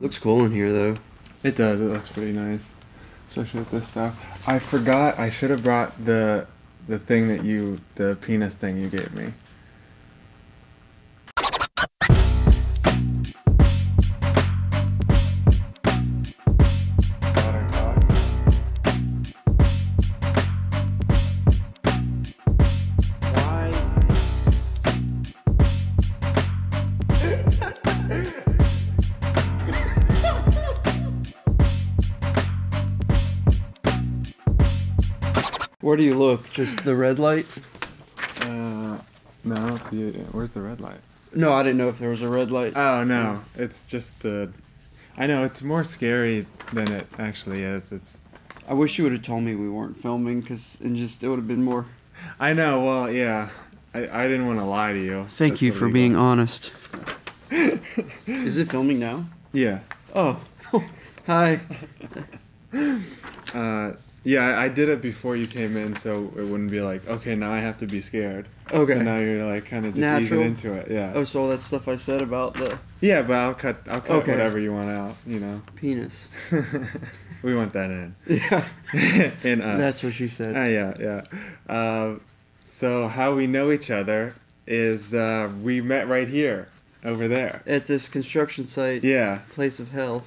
Looks cool in here though. It does. It looks pretty nice, especially with this stuff. I forgot. I should have brought the the thing that you the penis thing you gave me. Just the red light? Uh, no, I don't see it. Where's the red light? No, I didn't know if there was a red light. Oh no, it's just the. I know it's more scary than it actually is. It's. I wish you would have told me we weren't filming, cause and just it would have been more. I know. Well, yeah. I, I didn't want to lie to you. Thank That's you for being want. honest. Is it filming now? Yeah. Oh, hi. Uh, yeah, I, did it before you came in, so it wouldn't be like, okay, now I have to be scared. Okay. So now you're like kind of just Natural. easing into it. Yeah. Oh, so all that stuff I said about the Yeah, but I'll cut. I'll cut Okay. whatever you want out. You know. penis. we want that in. Yeah, in us. that's what she said. Uh, yeah, yeah. Uh, so how we know each other is uh, we met right here, over there. At this construction site, Yeah. place of hell.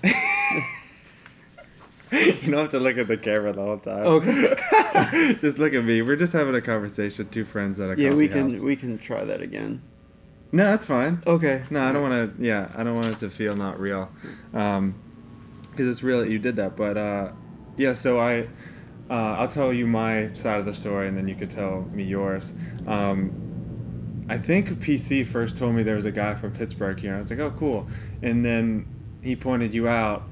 You don't have to look at the camera the whole time. Okay. just look at me. We're just having a conversation. Two friends at a yeah, we can house. we can try that again. No, that's fine. Okay. No, I don't want to. Yeah, I don't want it to feel not real, because it's real that you did that. But uh, yeah, so I, uh, I'll tell you my side of the story, and then you could tell me yours. Um, I think PC first told me there was a guy from Pittsburgh here. I was like, oh, cool. And then he pointed you out,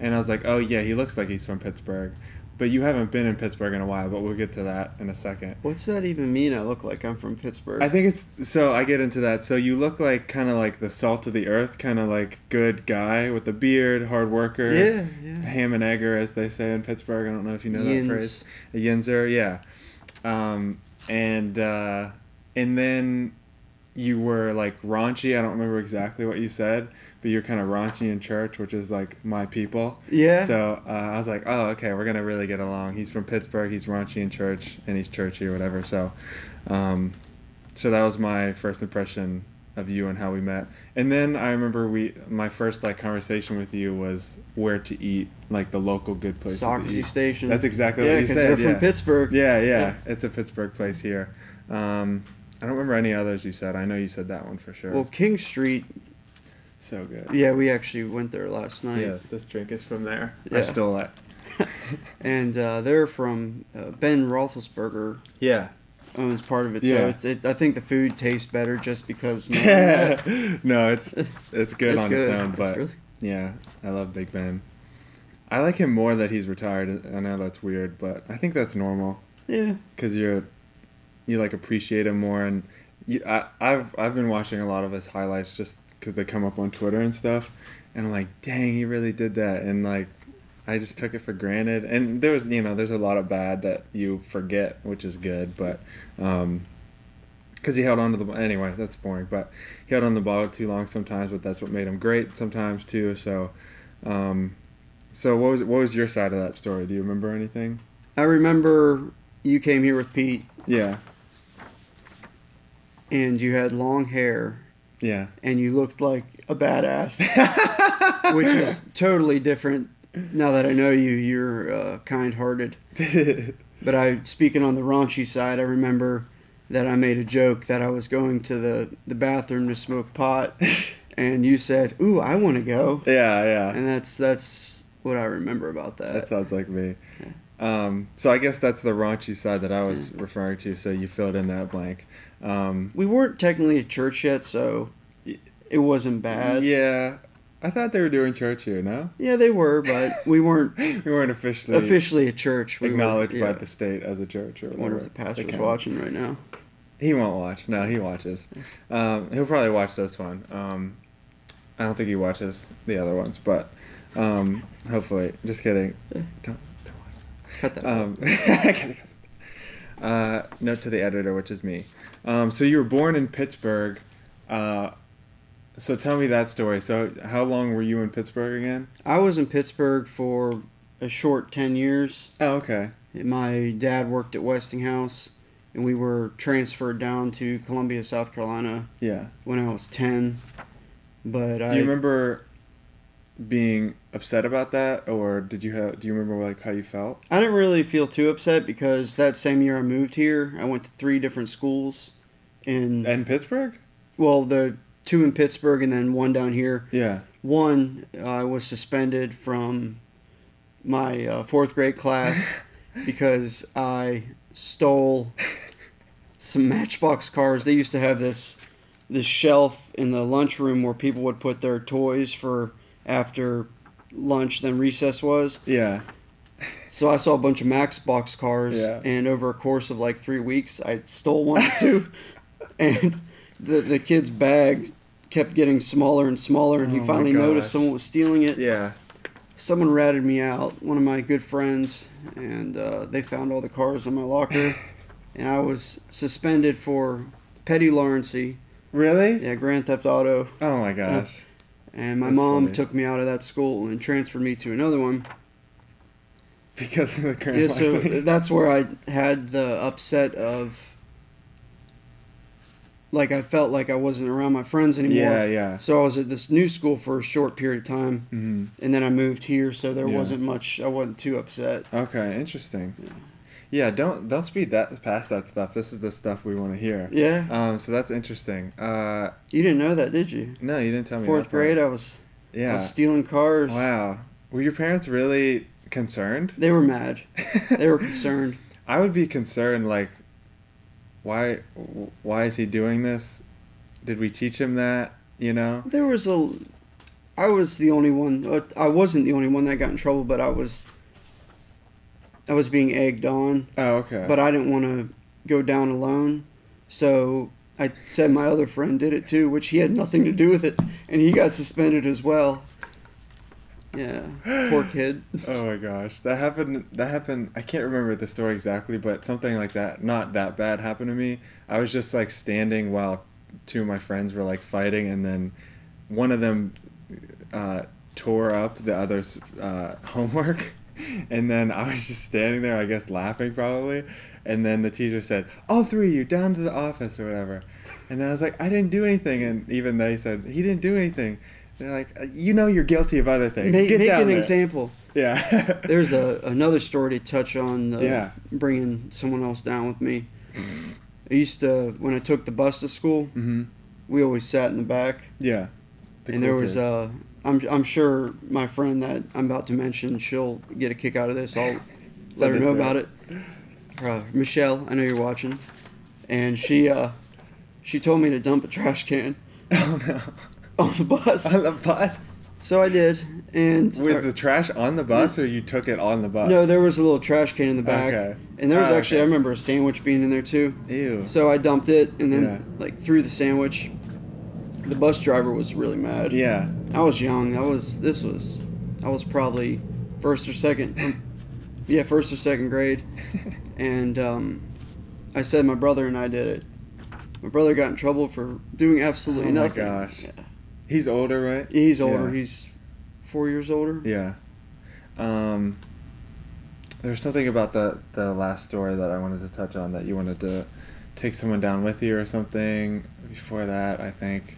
and I was like, oh yeah, he looks like he's from Pittsburgh. But you haven't been in Pittsburgh in a while. But we'll get to that in a second. What's that even mean? I look like I'm from Pittsburgh. I think it's so. I get into that. So you look like kind of like the salt of the earth, kind of like good guy with the beard, hard worker. Yeah, yeah. Ham and egger, as they say in Pittsburgh. I don't know if you know Yins. that phrase. A yinzer, yeah. Um, and uh, and then you were like raunchy. I don't remember exactly what you said, but you're kind of raunchy in church, which is like my people. Yeah. So uh, I was like, oh, okay, we're gonna really get along. He's from Pittsburgh. He's raunchy in church, and he's churchy or whatever. So, um, so that was my first impression of you and how we met. And then I remember we my first like conversation with you was where to eat, like the local good place. Socrates. Station. That's exactly yeah, what you said. Yeah, because they're from. Pittsburgh. Yeah, yeah, Yeah. It's a Pittsburgh place here. Um, I don't remember any others you said. I know you said that one for sure. Well, King Street. So good. Yeah, we actually went there last night. Yeah, this drink is from there. I Yeah. stole it. And uh, they're from uh, Ben Roethlisberger Yeah. owns part of it. Yeah. So it's it, I think the food tastes better just because. no, it's it's good It's on good. its own, It's but really- yeah, I love Big Ben. I like him more that he's retired. I know that's weird, but I think that's normal yeah. because you're you like appreciate him more, and you, I, I've I've been watching a lot of his highlights just because they come up on Twitter and stuff, and I'm like, dang, he really did that, and like. I just took it for granted, and there was, you know, there's a lot of bad that you forget, which is good, but um, because he held on to the anyway that's boring but he held on to the ball too long sometimes but that's what made him great sometimes too so um, so what was what was your side of that story? Do you remember anything? I remember you came here with Pete. Yeah. And you had long hair yeah. And you looked like a badass, which is totally different. Now that I know you, you're uh, kind-hearted. But I, speaking on the raunchy side, I remember that I made a joke that I was going to the, the bathroom to smoke pot, and you said, "Ooh, I want to go," yeah yeah. And that's that's what I remember about that. that sounds like me. Um, so I guess that's the raunchy side that I was referring to so you filled in that blank um, we weren't technically at church yet, so it wasn't bad. yeah I thought they were doing church here no Yeah, they were, but we weren't we weren't officially officially at church. We acknowledged by the state as a church or I wonder if the pastor's watching right now. He won't watch. No, he watches. Um, he'll probably watch this one. Um, I don't think he watches the other ones, but um, hopefully. Just kidding. Don't, don't watch. Cut that. Um, uh, note to the editor, which is me. Um, so you were born in Pittsburgh. Uh, So tell me that story. So how long were you in Pittsburgh again? I was in Pittsburgh for a short 10 years. Oh, okay. My dad worked at Westinghouse, and we were transferred down to Columbia, South Carolina Yeah. when I was 10. But I Do you remember being upset about that, or did you have? Do you remember like how you felt? I didn't really feel too upset because that same year I moved here, I went to three different schools. In, In Pittsburgh? well, the two in Pittsburgh and then one down here. Yeah. One, I was suspended from my uh, fourth grade class because I stole some Matchbox cars. They used to have this this shelf in the lunchroom where people would put their toys for after lunch than recess was. Yeah. So I saw a bunch of Matchbox cars, Yeah. and over a course of like three weeks, I stole one or two, and the the kid's bag kept getting smaller and smaller, and he Oh my finally noticed someone was stealing it. Yeah. Someone ratted me out, one of my good friends, and uh, they found all the cars in my locker, and I was suspended for petty larceny. Really? yeah, Grand Theft Auto, Oh my gosh. And my That's mom funny. took me out of that school and transferred me to another one. Because of the current Yeah, so that's where I had the upset of like I felt like I wasn't around my friends anymore. Yeah, yeah. So I was at this new school for a short period of time, hmm and then I moved here, so there Yeah. wasn't much. I wasn't too upset. Okay, interesting. Yeah. Yeah, don't don't speed that past that stuff. This is the stuff we want to hear. Yeah, Um, so that's interesting. Uh, you didn't know that, did you? no, you didn't tell me. Fourth that part. grade, I was, I Yeah. was stealing cars. Wow. Were your parents really concerned? They were mad. They were concerned. I would be concerned. Like, why? Why is he doing this? Did we teach him that? You know? There was a. I was the only one. I wasn't the only one that got in trouble, but I was. I was being egged on. Oh, okay. but I didn't want to go down alone. So I said my other friend did it too, which he had nothing to do with it, and he got suspended as well. Yeah, poor kid. Oh my gosh, that happened. That happened. I can't remember the story exactly, but something like that. Not that bad happened to me. I was just like standing while two of my friends were like fighting, and then one of them uh, tore up the other's uh, homework, and then I was just standing there, I guess laughing probably, and then the teacher said, "All three of you down to the office or whatever," and then I was like, "I didn't do anything," and even they said he didn't do anything. They're like, "Uh, "You know, you're guilty of other things. Make, Get make down an there." example. Yeah. There's a another story to touch on. The, Yeah. bringing someone else down with me. I used to when I took the bus to school. hmm We always sat in the back, Yeah. The and cool there was kids. uh, I'm I'm sure my friend that I'm about to mention she'll get a kick out of this. I'll let her know about it. Uh, Michelle, I know you're watching, and she uh, she told me to dump a trash can Oh no. on the bus. on the bus. So I did, and Was the trash on the bus or you took it on the bus? no, there was a little trash can in the back, Okay. and there was Oh, actually okay. I remember a sandwich being in there too. Ew. So I dumped it, and then Yeah. like threw the sandwich. The bus driver was really mad. Yeah. I was young. I was this was I was probably first or second um, yeah, first or second grade. And um, I said my brother and I did it. My brother got in trouble for doing absolutely nothing. Oh my gosh. Yeah. He's older, right? He's older. Yeah. He's four years older. Yeah. Um, there's something about the the last story that I wanted to touch on that you wanted to take someone down with you or something. Before that, I think.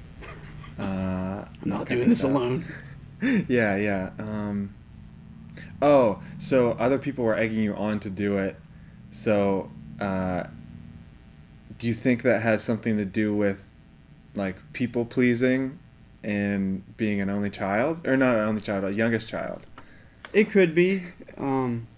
Uh, I'm not doing this tell. alone. yeah, yeah. Um, oh, so other people were egging you on to do it. So, uh, do you think that has something to do with like people pleasing and being an only child, or not an only child, a youngest child? It could be. Um,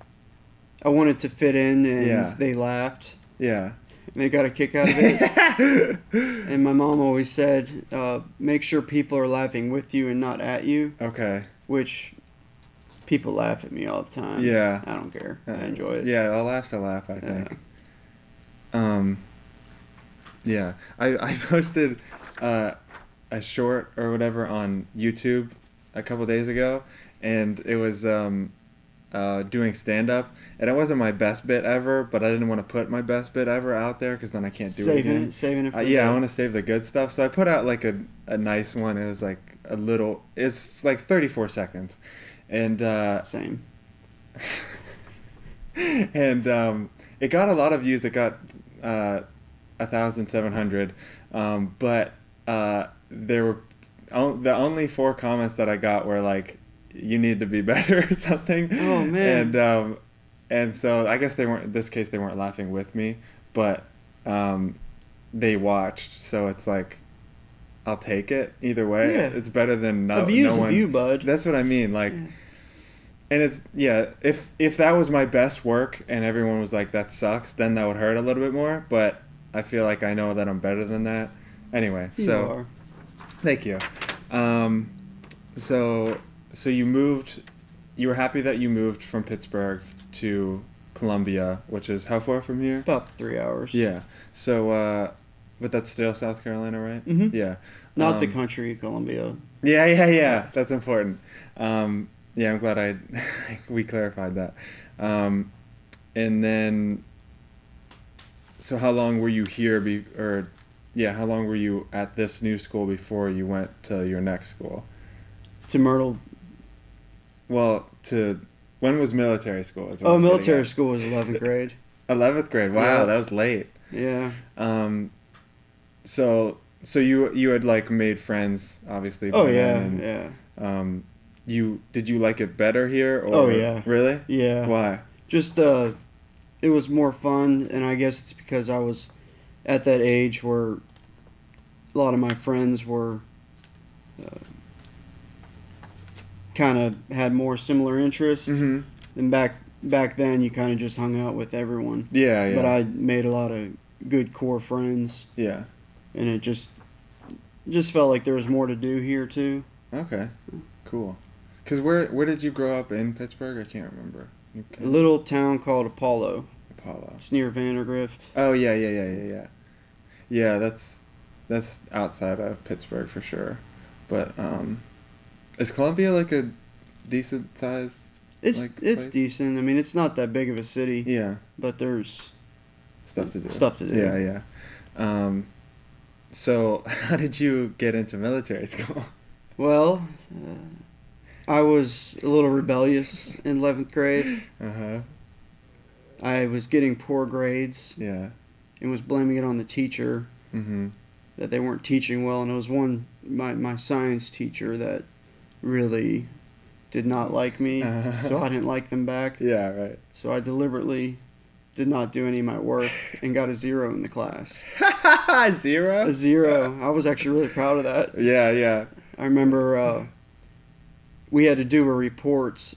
I wanted to fit in, and Yeah. they laughed. Yeah. They got a kick out of it. and my mom always said, uh, "Make sure people are laughing with you and not at you." okay. Which people laugh at me all the time. Yeah. I don't care. I enjoy it. Yeah, a laugh a laugh. I Yeah. think. Um. Yeah, I I posted uh, a short or whatever on YouTube a couple days ago, and it was um, uh, doing stand up, and it wasn't my best bit ever, but I didn't want to put my best bit ever out there because then I can't do it again. saving it for Uh, yeah, I want to save the good stuff. So I put out like a, a nice one. It was like a little. It's like 34 seconds, and uh, same. and um, it got a lot of views. It got uh, a thousand seven hundred, um, but uh, there were o- the only four comments that I got were like, "You need to be better" or something. Oh, man. And um, and so I guess they weren't. In this case, they weren't laughing with me, but um, they watched. So it's like. I'll take it either way. Yeah. It's better than no, a view's no a view, bud. That's what I mean. Like, Yeah. and it's yeah. If if that was my best work and everyone was like that sucks, then that would hurt a little bit more. But I feel like I know that I'm better than that. Anyway, You so are. thank you. Um, so so you moved. You were happy that you moved from Pittsburgh to Columbia, which is how far from here? about three hours. Yeah. So, uh, but that's still South Carolina, right? Mhm. Yeah. Not the Um, country, Columbia. Yeah, yeah, yeah. That's important. Um, yeah, I'm glad I we clarified that. Um, and then, so how long were you here? Be or, yeah, how long were you at this new school before you went to your next school? To Myrtle. Well, to when was military school? Oh, I'm military school was 11th grade. Eleventh grade. Wow, Yeah. that was late. Yeah. Um, so so you you had like made friends, obviously. Oh, yeah. and, Yeah. Um, you did you like it better here? Or, Oh, yeah. Really? Yeah. Why? Just, uh, it was more fun, and I guess it's because I was at that age where a lot of my friends were uh, kind of had more similar interests. Mm-hmm. And back back then, you kind of just hung out with everyone. Yeah, yeah. But I made a lot of good core friends, yeah. and it just just felt like there was more to do here too. Okay. Cool. Cause where where did you grow up in Pittsburgh? I can't remember. A little town called Apollo. Apollo. It's near Vandergrift. Oh yeah, yeah, yeah, yeah, yeah. Yeah, that's that's outside of Pittsburgh for sure. But um, is Columbia like a decent size? It's Like it's place? decent. I mean, it's not that big of a city, Yeah, but there's stuff to do. Stuff to do. Yeah, yeah. Um, so how did you get into military school? well, uh, I was a little rebellious in 11th grade. Uh huh. I was getting poor grades Yeah. and was blaming it on the teacher Mm-hmm. that they weren't teaching well, and it was one my my science teacher that really did not like me, Uh-huh. so I didn't like them back. Yeah. Right. So I deliberately did not do any of my work and got a zero in the class. Zero. A zero. I was actually really proud of that. Yeah. Yeah. I remember uh, we had to do a report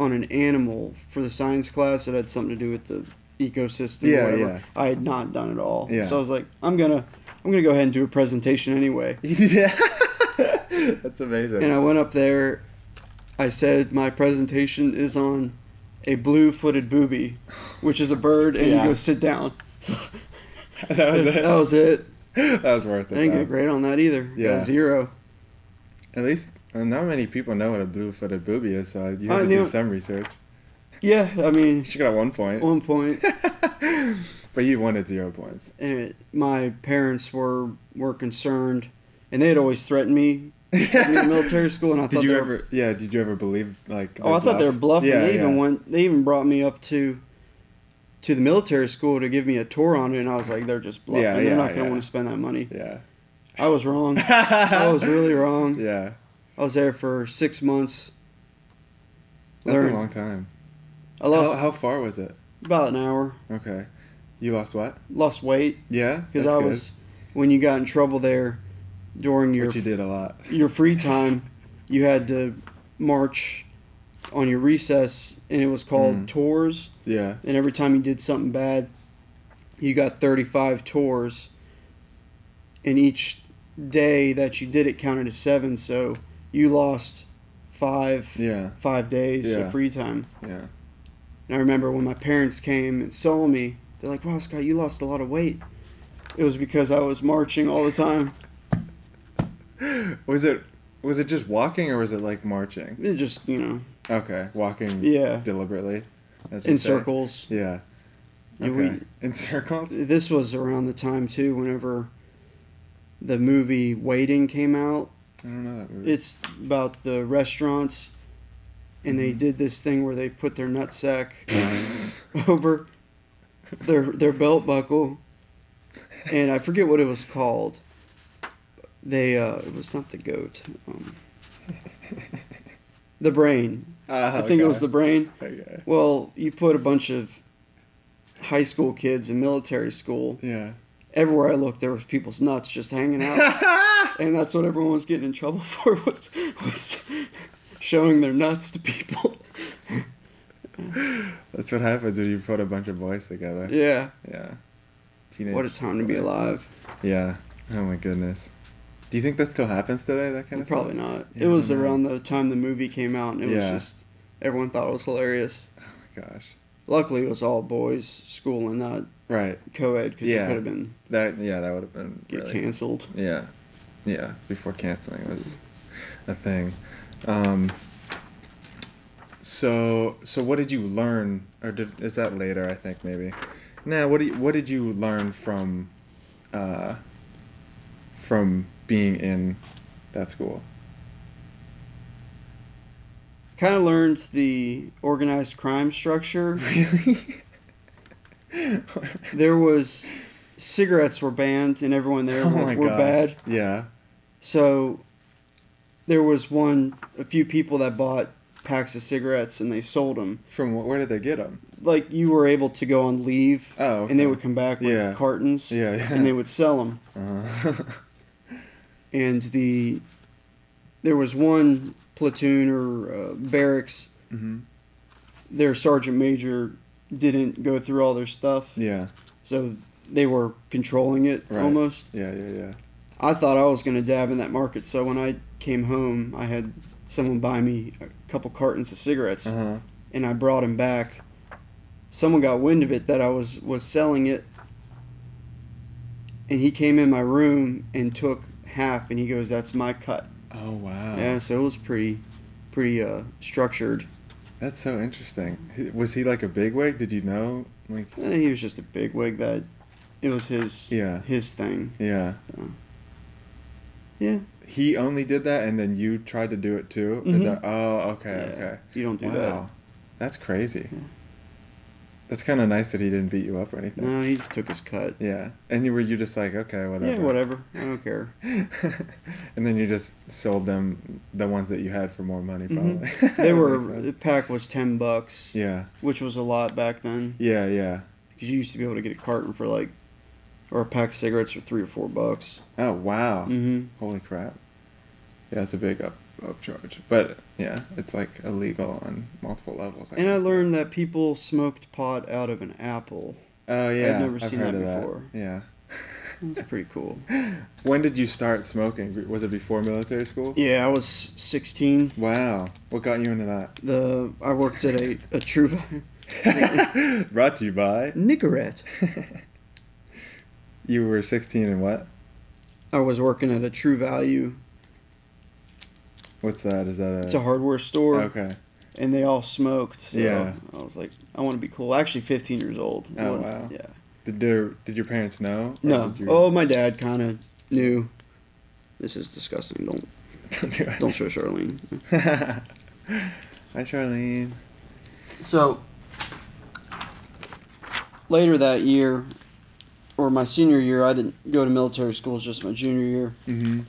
on an animal for the science class that had something to do with the ecosystem. Yeah, or whatever. yeah. I had not done it all. Yeah. So I was like, I'm gonna, I'm gonna go ahead and do a presentation anyway. yeah. That's amazing. And I went up there. I said my presentation is on a blue-footed booby, which is a bird, and Yeah. you go sit down. So that was it. that was it. that was worth it. I didn't get though. a grade on that either. Got Yeah. a zero. At least uh, not many people know what a blue-footed booby is, so you I had to do some research. Yeah, I mean, She got one point, one point. but you wanted zero points. and my parents were were concerned, and they had always threatened me to me to military school, and I Did thought you they ever? were. Yeah. Did you ever believe like? Oh, I thought they were bluffing. Yeah, they even yeah. went. They even brought me up to to the military school to give me a tour on it, and I was like, they're just bluffing. Yeah, they're not gonna want to spend that money. Yeah. I was wrong. I was really wrong. Yeah. I was there for six months. That's Learned- a long time. I lost How, how far was it? about an hour. Okay. You lost what? Lost weight Yeah. because I good. was when you got in trouble there during your Which you did a lot. your free time, you had to march on your recess, and it was called Mm. tours. Yeah. And every time you did something bad, you got 35 tours. And each day that you did it counted as seven, so you lost five Yeah. five days Yeah. of free time. Yeah. And I remember when my parents came and saw me, they're like, "Wow, Scott, you lost a lot of weight." It was because I was marching all the time. Was it Was it just walking or was it like marching? It just you know, Okay, walking yeah, deliberately. In say. circles. Yeah. Okay. we- in circles. This was around the time too, whenever the movie Waiting came out. I don't know that movie. It's about the restaurants, and they Mhm. did this thing where they put their nutsack over their their belt buckle, and I forget what it was called. They uh, it was not the goat, um, the brain. Ah, I think it was the brain. Okay. Well, you put a bunch of high school kids in military school. Yeah. Everywhere I looked, there was people's nuts just hanging out, and that's what everyone was getting in trouble for was was showing their nuts to people. That's what happens when you put a bunch of boys together. yeah, Yeah. Teenage. what a time to be alive. Yeah. Oh my goodness. Do you think that still happens today? That kind of Probably stuff? not. Yeah, it was around the time the movie came out, and it was just everyone thought it was hilarious. Oh my gosh. Luckily, it was all boys school and not Right. co-ed because Yeah. it could have been That. Yeah. That would have been. get really, canceled. Yeah. Yeah. Before canceling was a thing. Um, so so what did you learn or did, is that later I think maybe. Now what do you, what did you learn from uh, from being in that school? Kind of learned the organized crime structure. Really? There was cigarettes were banned, and everyone there oh were, my were bad. Yeah. So there was one, a few people that bought packs of cigarettes and they sold them. From wh- where did they get them? Like you were able to go on leave, Oh. and they would come back with Yeah. cartons, Yeah. yeah. and they would sell them. Uh, And the there was one platoon or uh, barracks. hmm Their sergeant major didn't go through all their stuff, Yeah. so they were controlling it Right. almost. Yeah. Yeah. Yeah. I thought I was going to dab in that market, so when I came home, I had someone buy me a couple cartons of cigarettes, Uh huh. and I brought him back. Someone got wind of it that I was was selling it, and he came in my room and took half, and he goes, "That's my cut." Oh wow. Yeah, so it was pretty, pretty uh, structured. That's so interesting. Was he like a bigwig? Did you know? Like. Eh, he was just a big wig that it was his Yeah. his thing. Yeah. Yeah, He only did that, and then you tried to do it too. Is Mhm. that? Oh, okay, Yeah, okay. you don't do that. wow, that's crazy. Yeah. That's kind of nice that he didn't beat you up or anything. No, he took his cut. Yeah, and you were you just like okay, whatever. Yeah, whatever. I don't care. and then you just sold them the ones that you had for more money, Mhm. probably. They were the pack was ten bucks, Yeah, which was a lot back then. yeah, yeah. Because you used to be able to get a carton for like, or a pack of cigarettes for three or four bucks. Oh wow! Mm-hmm. Holy crap! Yeah, it's a big up upcharge, but yeah, it's like illegal on multiple levels. And I learned that people smoked pot out of an apple. Oh yeah, never I've never seen heard that before. Yeah. That's pretty cool. When did you start smoking? Was it before military school? Yeah, I was 16. Wow. What got you into that? The I worked at a a True Brought to you by. Nicorette. You were 16 and what? I was working at a True Value. What's that? Is that a? It's a hardware store, Okay. and they all smoked. So Yeah. I was like, I want to be cool. Actually, 15 years old. Oh, wow. Yeah. Did their Did your parents know? No. You... Oh, my dad kind of knew. This is disgusting. Don't Don't do it. don't show Charlene. Hi, Charlene. So later that year, or my senior year, I didn't go to military school. Just my junior year. Mm-hmm.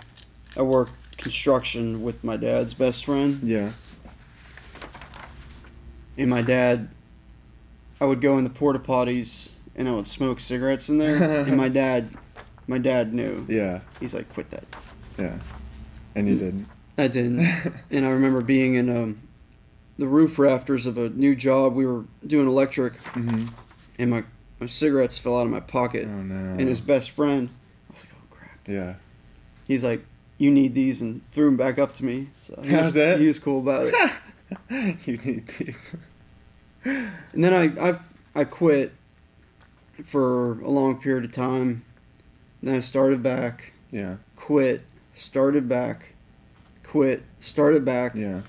I worked construction with my dad's best friend, Yeah. and my dad. I would go in the porta potties and I would smoke cigarettes in there, and my dad, my dad knew. Yeah. He's like, "Quit that." Yeah. And you didn't. I didn't. and I remember being in um, the roof rafters of a new job. We were doing electric, mm-hmm. and my, my cigarettes fell out of my pocket. Oh no. And his best friend, I was like, "Oh crap!" Yeah. He's like, "You need these," and threw them back up to me. So he was, that? he was cool about it. you need these. And then I I I quit for a long period of time. Then I started back, Yeah. quit, started back, quit, started back, Yeah.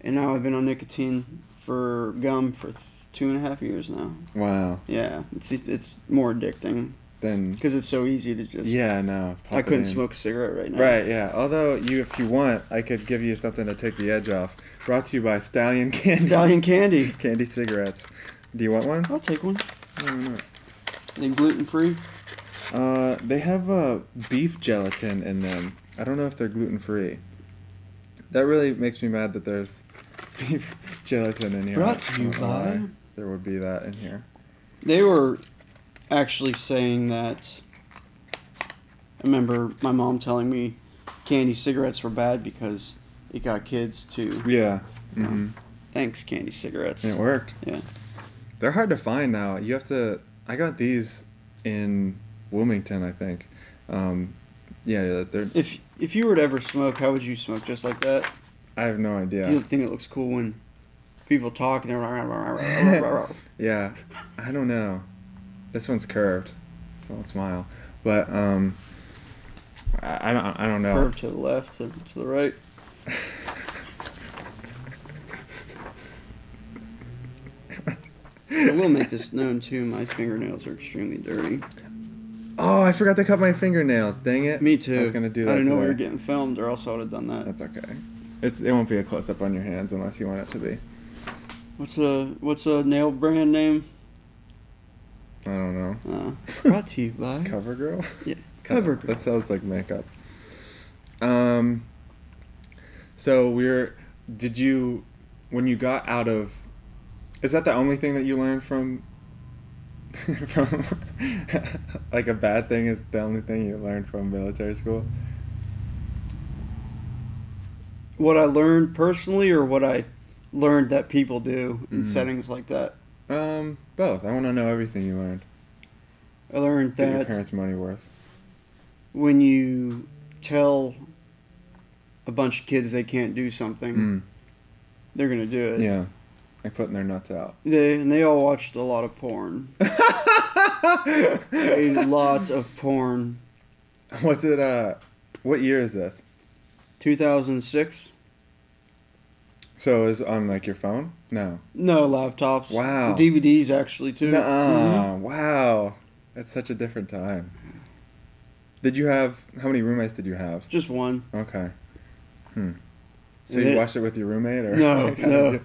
and now I've been on nicotine for gum for two and a half years now. Wow. Yeah, it's it's more addicting Then. because it's so easy to just. Yeah. No. I couldn't smoke a cigarette right now. Right, yeah. Although you, if you want, I could give you something to take the edge off. Brought to you by Stallion Candy. Stallion candy. Candy cigarettes. Do you want one? I'll take one. No. They gluten free. Uh, they have uh, beef gelatin in them. I don't know if they're gluten free. That really makes me mad that there's beef gelatin in here. Brought to you by. There would be that in here. They were actually saying that. I remember my mom telling me candy cigarettes were bad because it got kids to. Yeah. hmm Thanks, candy cigarettes. It worked. Yeah. They're hard to find now. You have to. I got these in Wilmington, I think. Um, yeah, they're. If if you were to ever smoke, how would you smoke? Just like that? I have no idea. Do you think it looks cool when people talk and they're Yeah, I don't know. This one's curved, so I'll smile. But um, I, I don't. I don't know. curve to the left, to the right? I will make this known too. My fingernails are extremely dirty. Oh, I forgot to cut my fingernails. Dang it. Me too. I was gonna do that. I didn't know we were getting filmed, or else I would have done that. That's okay. It's it won't be a close up on your hands unless you want it to be. What's a what's a nail brand name? I don't know. Uh, brought to you by CoverGirl. Yeah, CoverGirl. That sounds like makeup. Um. So we're. Did you, when you got out of, is that the only thing that you learned from? from, like a bad thing is the only thing you learned from military school. what I learned personally, or what I learned that people do in Mhm. settings like that. Um, both. I want to know everything you learned. I learned Get your parents' money worth. when you tell a bunch of kids they can't do something, Mm, they're gonna do it. yeah, like putting their nuts out. They and they all watched a lot of porn. a lot of porn. Was it uh, what year is this? 2006. So is on like your phone? No. No laptops. Wow. DVDs actually too. Mhm. Wow. That's such a different time. Did you have how many roommates did you have? Just one. Okay. Hmm. So And you it- watched it with your roommate or No, like, no. you-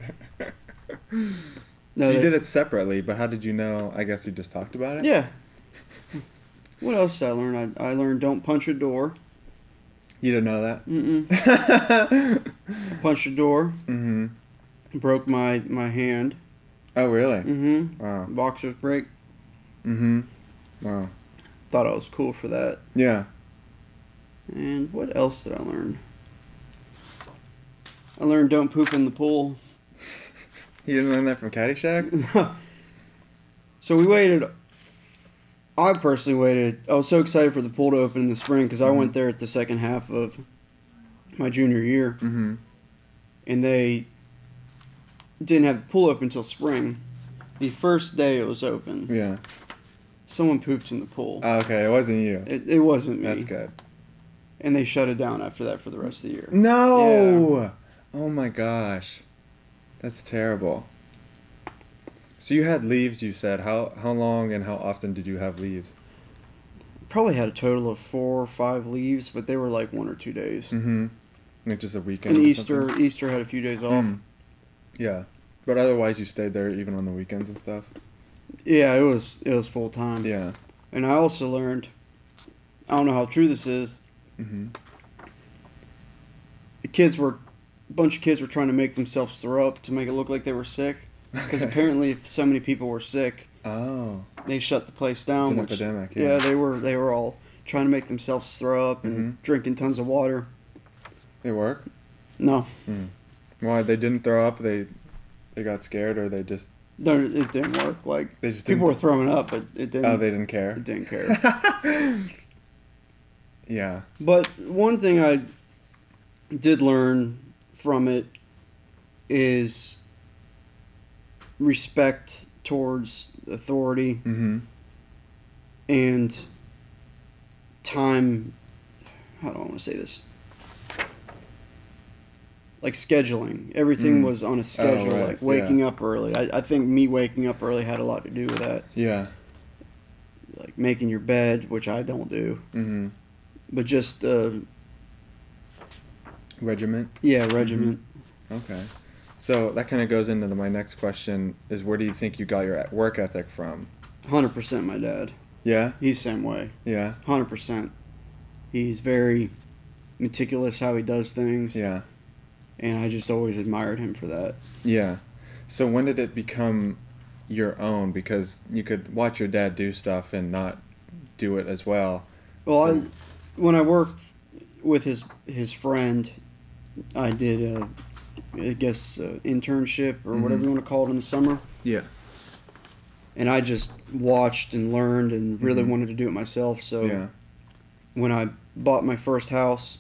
No, so you did it separately, but how did you know? I guess you just talked about it. Yeah. What else did I learn? I, I learned don't punch a door. You didn't know that. Mm-mm. mm-hmm. Punch a door. Mm-hmm. Broke my my hand. Oh really? Mm-hmm. Wow. Boxer's break. Mm-hmm. Wow. Thought I was cool for that. Yeah. And what else did I learn? I learned don't poop in the pool. You didn't learn that from Caddyshack? so we waited. I personally waited. I was so excited for the pool to open in the spring because I Mhm. went there at the second half of my junior year, Mm-hmm. and they didn't have the pool open until spring. The first day it was open, Yeah. someone pooped in the pool. Oh, okay, it wasn't you. it, it wasn't me, That's good. and they shut it down after that for the rest of the year. No. Oh my gosh, that's terrible. So you had leaves. You said how how long and how often did you have leaves? Probably had a total of four or five leaves, but they were like one or two days. Mm-hmm. Like just a weekend. And Easter, something? Easter had a few days off. Mm. Yeah, but otherwise you stayed there even on the weekends and stuff. Yeah, it was it was full time. Yeah. And I also learned, I don't know how true this is. Mm-hmm. The kids were, a bunch of kids were trying to make themselves throw up to make it look like they were sick. Because apparently, if so many people were sick, Oh. they shut the place down. It's an which- epidemic, Yeah. yeah. they were they were all trying to make themselves throw up and Mhm. drinking tons of water. It worked. No, Why they didn't throw up? They they got scared or they just no, it didn't work. Like they just people were throwing up, but it didn't. oh, they didn't care. it didn't care. yeah. But one thing I did learn from it is respect towards authority Mm-hmm. and time. How do I want to say this? like scheduling. Everything Mm. was on a schedule, right, like waking up early. I, I think me waking up early had a lot to do with that. Yeah. Like making your bed, which I don't do, Mm-hmm. but just uh, Regiment. yeah, regiment. Okay. So that kind of goes into the, my next question: is where do you think you got your work ethic from? Hundred percent, my dad. Yeah. He's the same way. Yeah. Hundred percent. He's very meticulous how he does things, Yeah. and I just always admired him for that. Yeah. So when did it become your own? Because you could watch your dad do stuff and not do it as well. Well, So- I, when I worked with his his friend, I did a, I guess uh internship or whatever Mhm. you want to call it in the summer, Yeah. and I just watched and learned and really Mhm. wanted to do it myself. So yeah. when I bought my first house,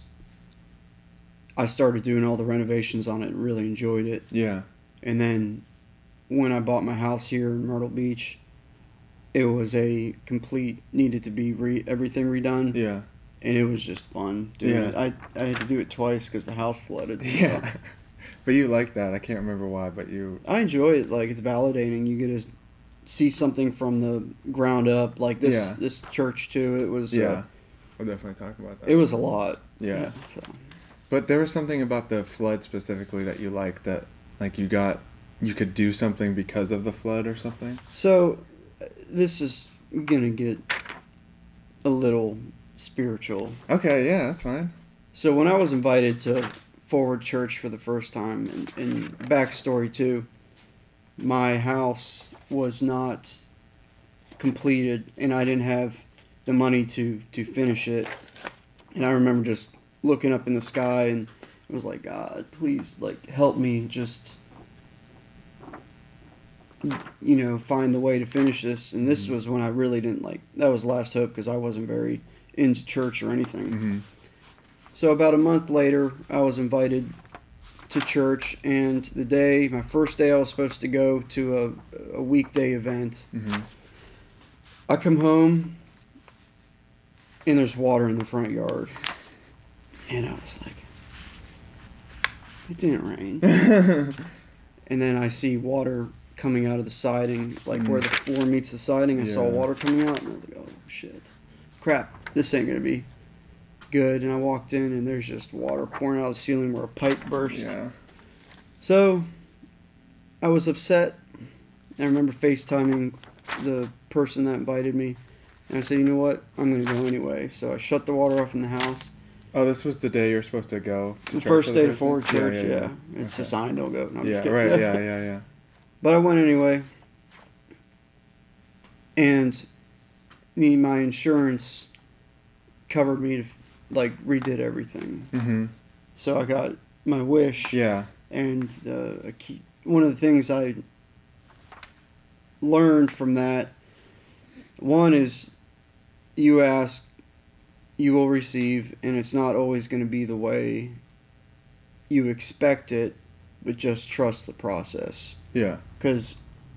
I started doing all the renovations on it and really enjoyed it. Yeah. And then when I bought my house here in Myrtle Beach, it was a complete needed to be re, everything redone, Yeah. and it was just fun doing Yeah. it. I I had to do it twice because the house flooded. so Yeah. but you like that. I can't remember why, but you. I enjoy it. Like it's validating. You get to see something from the ground up. Like this Yeah. this church too. It was Yeah. uh, We'll definitely talk about that. it was a lot. Yeah. so. But there was something about the flood specifically that you liked that, like, you got, you could do something because of the flood or something. So, this is gonna get a little spiritual. Okay. Yeah, that's fine. So when I was invited to Forward Church for the first time, and, and backstory too, my house was not completed, and I didn't have the money to to finish it. And I remember just looking up in the sky, and it was like, God, please, like, help me, just you know, find the way to finish this. And this Mhm. was when I really didn't like. That was last hope because I wasn't very into church or anything. Mm-hmm. So about a month later, I was invited to church, and the day, my first day, I was supposed to go to a, a weekday event. Mm-hmm. I come home, and there's water in the front yard, and I was like, "It didn't rain." and then I see water coming out of the siding, like where the floor meets the siding. I saw water coming out, and I was like, "Oh shit, crap! This ain't gonna be good." And I walked in, and there's just water pouring out of the ceiling where a pipe burst. yeah. So I was upset. I remember FaceTiming the person that invited me. And I said, you know what? I'm going to go anyway. So I shut the water off in the house. Oh, this was the day you're supposed to go. To the first day to first Forward time? Church, yeah. It's Okay. a sign, don't go. No, I'm Yeah, right. Yeah, yeah, yeah. But I went anyway. And me, my insurance covered me to, like, redid everything. Mm-hmm. So I got my wish. Yeah. and the a key, one of the things I learned from that one is you ask you will receive and it's not always going to be the way you expect it but just trust the process Yeah. because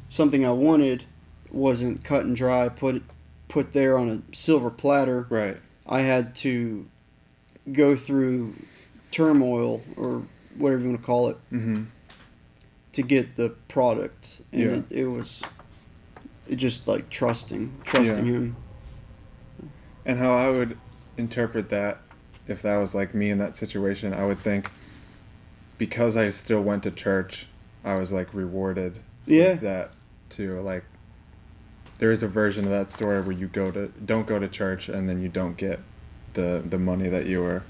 something I wanted wasn't cut and dry put put there on a silver platter Right. I had to go through turmoil or whatever you want to call it Mm-hmm. to get the product and Yeah. it, it was it just like trusting trusting Yeah. him And how I would interpret that, if that was like me in that situation, I would think because I still went to church, I was like rewarded Yeah. with that too. Like there is a version of that story where you go to don't go to church and then you don't get the the money that you were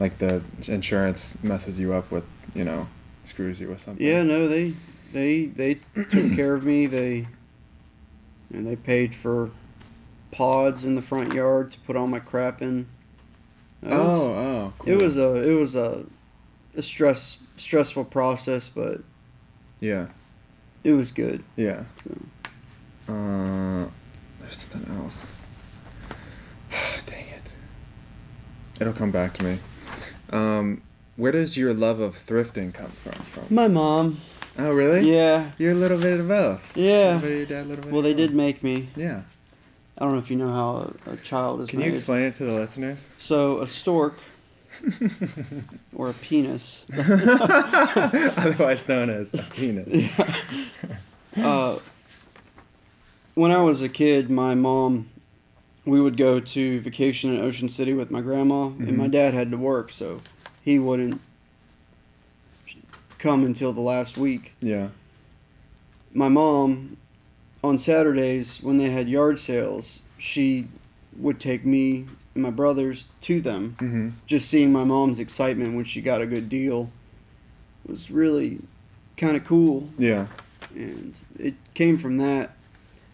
like the insurance messes you up with, you know, screws you with something. yeah no they they they took care of me they and they paid for pods in the front yard to put all my crap in was- Oh, oh, cool. it was a it was a, a stress stressful process but yeah. it was good Yeah. Uh, there's something else. Dang. It'll come back to me. Um, where does your love of thrifting come from? From? my mom Oh, really? yeah You're a little bit of both. A yeah little bit of your dad, a little bit well they did make me Yeah. I don't know if you know how a, a child is Can you explain it to the listeners? So a stork or a penis. Otherwise known as a penis. uh, when I was a kid, my mom, we would go to vacation in Ocean City with my grandma, and my Mhm. dad had to work, so he wouldn't come until the last week. Yeah. My mom, on Saturdays when they had yard sales, she would take me and my brothers to them. Mm-hmm. Just seeing my mom's excitement when she got a good deal was really kind of cool. Yeah. and it came from that.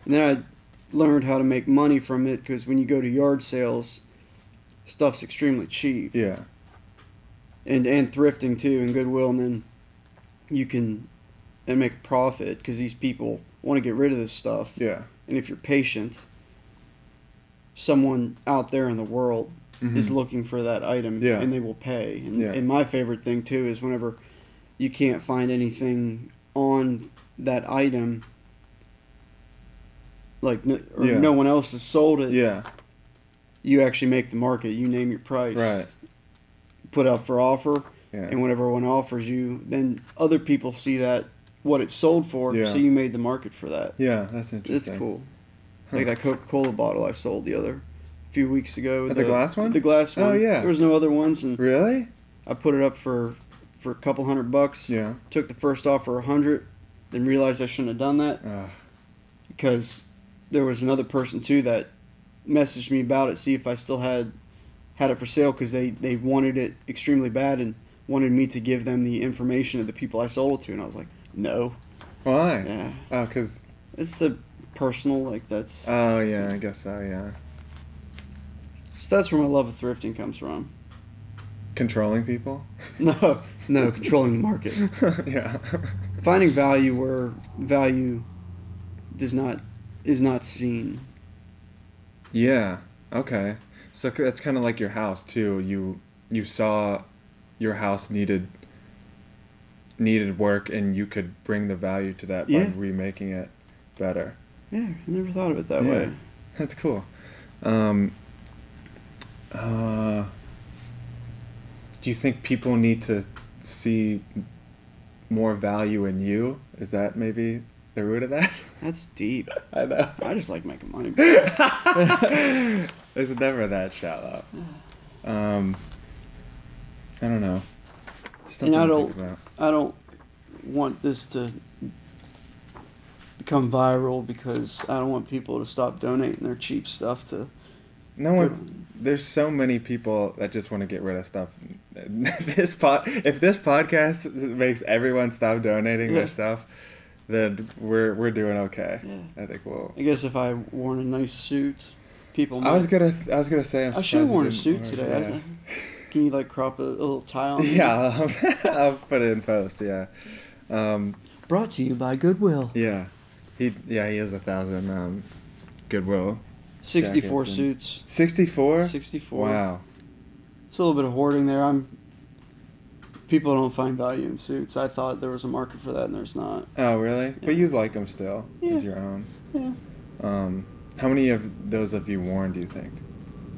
And then I learned how to make money from it because when you go to yard sales, stuff's extremely cheap, Yeah. and and thrifting too, and Goodwill, and then you can and make a profit because these people want to get rid of this stuff, Yeah. and if you're patient, someone out there in the world is Mhm. looking for that item, Yeah. and they will pay. And, Yeah. and my favorite thing too is whenever you can't find anything on that item, like no, or Yeah. no one else has sold it. Yeah. You actually make the market. You name your price. Right. Put up for offer, Yeah. and whenever one offers you, then other people see that what it's sold for. Yeah. So you made the market for that. yeah. That's interesting. It's cool. Huh. Like that Coca Cola bottle I sold the other few weeks ago. Oh, the glass one? The glass Oh, one. yeah. There was no other ones, and Really? I put it up for for a couple hundred bucks. Yeah. Took the first offer a hundred, then realized I shouldn't have done that Uh, because there was another person too that messaged me about it, see if I still had had it for sale because they they wanted it extremely bad and wanted me to give them the information of the people I sold it to, and I was like, no, why? yeah, Oh, cause. it's the personal like that's Oh yeah. I guess so. Yeah. so that's where my love of thrifting comes from. Controlling people. No, no, controlling the market, yeah. finding value where value does not is not seen. Yeah. Okay. So that's kind of like your house too. You you saw your house needed needed work, and you could bring the value to that Yeah. by remaking it better. Yeah, I never thought of it that Yeah. way. That's cool. Um, uh, do you think people need to see more value in you? Is that maybe the root of that? That's deep. I know. I just like making money. it's never that shallow. Um, I don't know. Just And I don't- I don't want this to become viral because I don't want people to stop donating their cheap stuff to. No one. There's so many people that just want to get rid of stuff. this pod, if this podcast makes everyone stop donating Yeah. their stuff, then we're we're doing okay. Yeah. I think we'll. I guess if I worn a nice suit, people. Might, I was gonna. I was gonna say. I'm I should have worn a suit today. I- Can you like crop a, a little tie on? me? Yeah, yeah I'll, I'll put it in post. Yeah, um, Brought to you by Goodwill. yeah, he yeah he has a thousand um, Goodwill. Sixty-four Jackets and- suits. Sixty four. Sixty-four. Wow. It's a little bit of hoarding there. I'm. People don't find value in suits. I thought there was a market for that, and there's not. Oh really? But you like them still Yeah. as your own. Yeah, Um, how many of those have you worn? Do you think?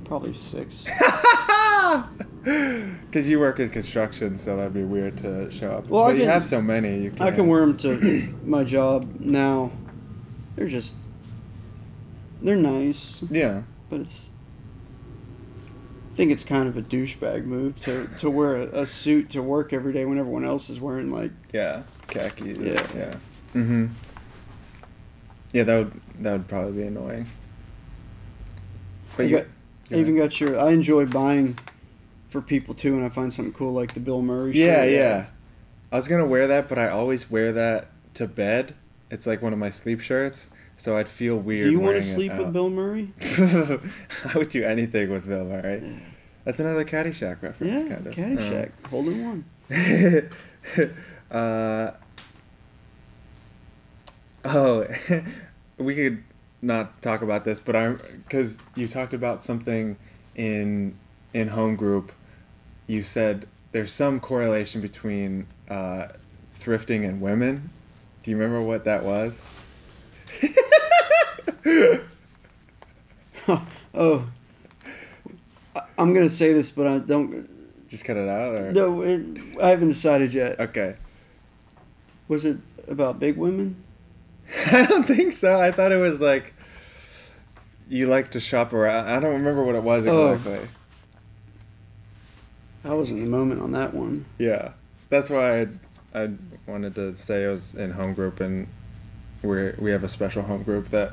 probably six. Because you work in construction, so that'd be weird to show up. Well, but I you can- have so many. You can. I can wear them to my job now. They're just. They're nice, Yeah. but it's. I think it's kind of a douchebag move to, to wear a, a suit to work every day when everyone else is wearing like Yeah. Khaki. Yeah. Yeah. mm-hmm Yeah, that would that would probably be annoying. But I you. got- I even got your. I enjoy buying for people too, and I find something cool like the Bill Murray. Yeah, shirt. yeah. I was gonna wear that, but I always wear that to bed. It's like one of my sleep shirts, so I'd feel weird. Do you want to sleep with. Bill Murray? I would do anything with Bill Murray. Yeah. That's another Caddyshack reference, Yeah, kind of. Caddyshack, holding one. Uh, oh, we could not talk about this, but I because you talked about something in in home group. You said there's some correlation between uh, thrifting and women. Do you remember what that was? oh, I- I'm gonna say this, but I don't. Just cut it out, or No, it, I haven't decided yet. okay. Was it about big women? I don't think so. I thought it was like you like to shop around. I don't remember what it was Oh. exactly. I was in the moment on that one. Yeah, that's why I I wanted to say it was in home group, and we we have a special home group that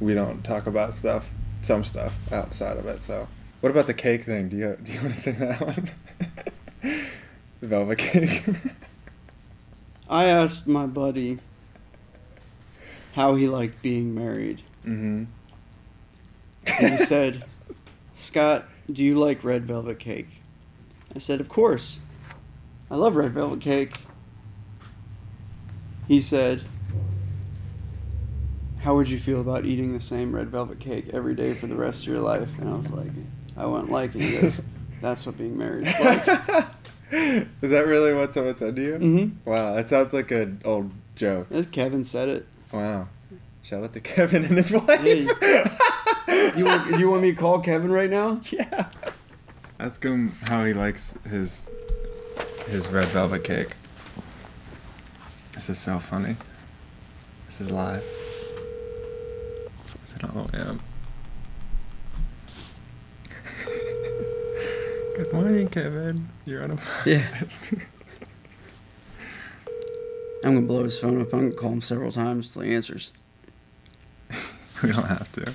we don't talk about stuff, some stuff outside of it. So, what about the cake thing? Do you do you want to sing that one? velvet cake. I asked my buddy how he liked being married. mm-hmm. And he said, Scott, do you like red velvet cake? I said, Of course. I love red velvet cake. He said, How would you feel about eating the same red velvet cake every day for the rest of your life? And I was like, I wouldn't like it. He That's what being married is like. Is that really what someone said to you? Mm-hmm. Wow, that sounds like an old joke. As Kevin said it. Wow. Shout out to Kevin and his wife. You want, you want me to call Kevin right now? yeah. Ask him how he likes his his red velvet cake. This is so funny. This is live. Is yeah. Good morning, Kevin. You're on a podcast. Yeah. I'm gonna blow his phone up. I'm gonna call him several times till he answers. we don't have to.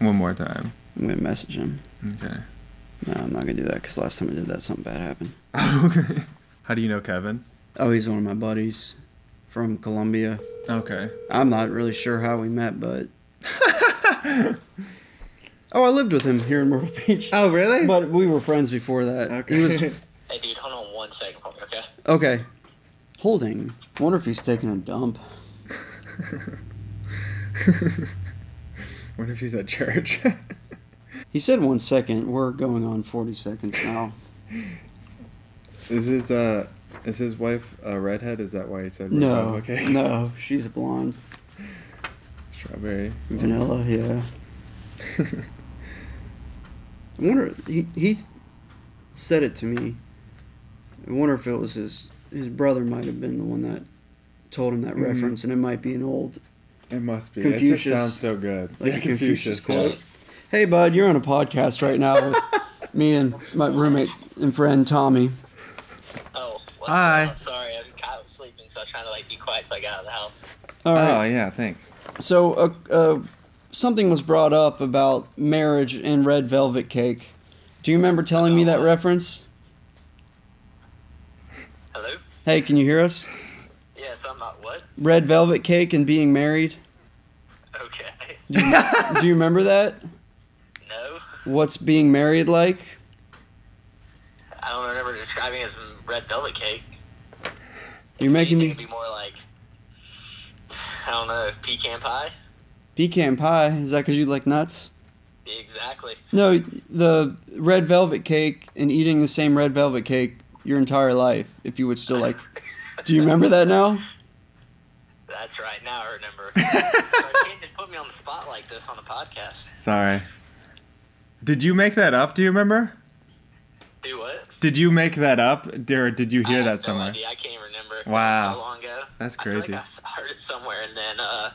One more time. I'm gonna message him. Okay. No, I'm not gonna do that because last time I did that, something bad happened. okay. How do you know Kevin? Oh, he's one of my buddies from Columbia. Okay. I'm not really sure how we met, but oh, I lived with him here in Myrtle Beach. Oh, really? But we were friends before that. okay. He was Hey, dude, hold on one second for me, okay? okay. Holding. Wonder if he's taking a dump. Wonder if he's at church? He said one second. We're going on 40 seconds now. This is his uh is his wife a redhead? Is that why he said No, Okay. no, she's a blonde. Strawberry. Vanilla, yeah. I wonder. He he said it to me. I wonder if it was his his brother might have been the one that told him that Mhm. reference, and it might be an old It must be. It just sounds so good. like yeah, a Confucius yeah. quote. Hey, bud, you're on a podcast right now with me and my roommate and friend Tommy. Oh, what's Hi. going? Sorry, I'm kind of sleeping, so I was trying to like be quiet till I got out of the house. All right. Oh yeah, thanks. So, uh, uh, something was brought up about marriage and red velvet cake. Do you remember telling me that reference? Hello? Hey, can you hear us? Yes, I'm not what? Red velvet cake and being married. Okay. Do you, do you remember that? No, What's being married like? I don't remember describing it as red velvet cake. You're making It'd me be more like, I don't know, pecan pie? pecan pie. Is that because you like nuts? Exactly. No, the red velvet cake and eating the same red velvet cake your entire life. If you would still like. Do you remember that now? That's right, now I remember. you can't just put me on the spot like this on the podcast. Sorry. Did you make that up? Do you remember? Do what? Did you make that up, or did you hear have that no somewhere? idea. I can't even remember. Wow. So long ago. That's I feel crazy. like I heard it somewhere and then, uh,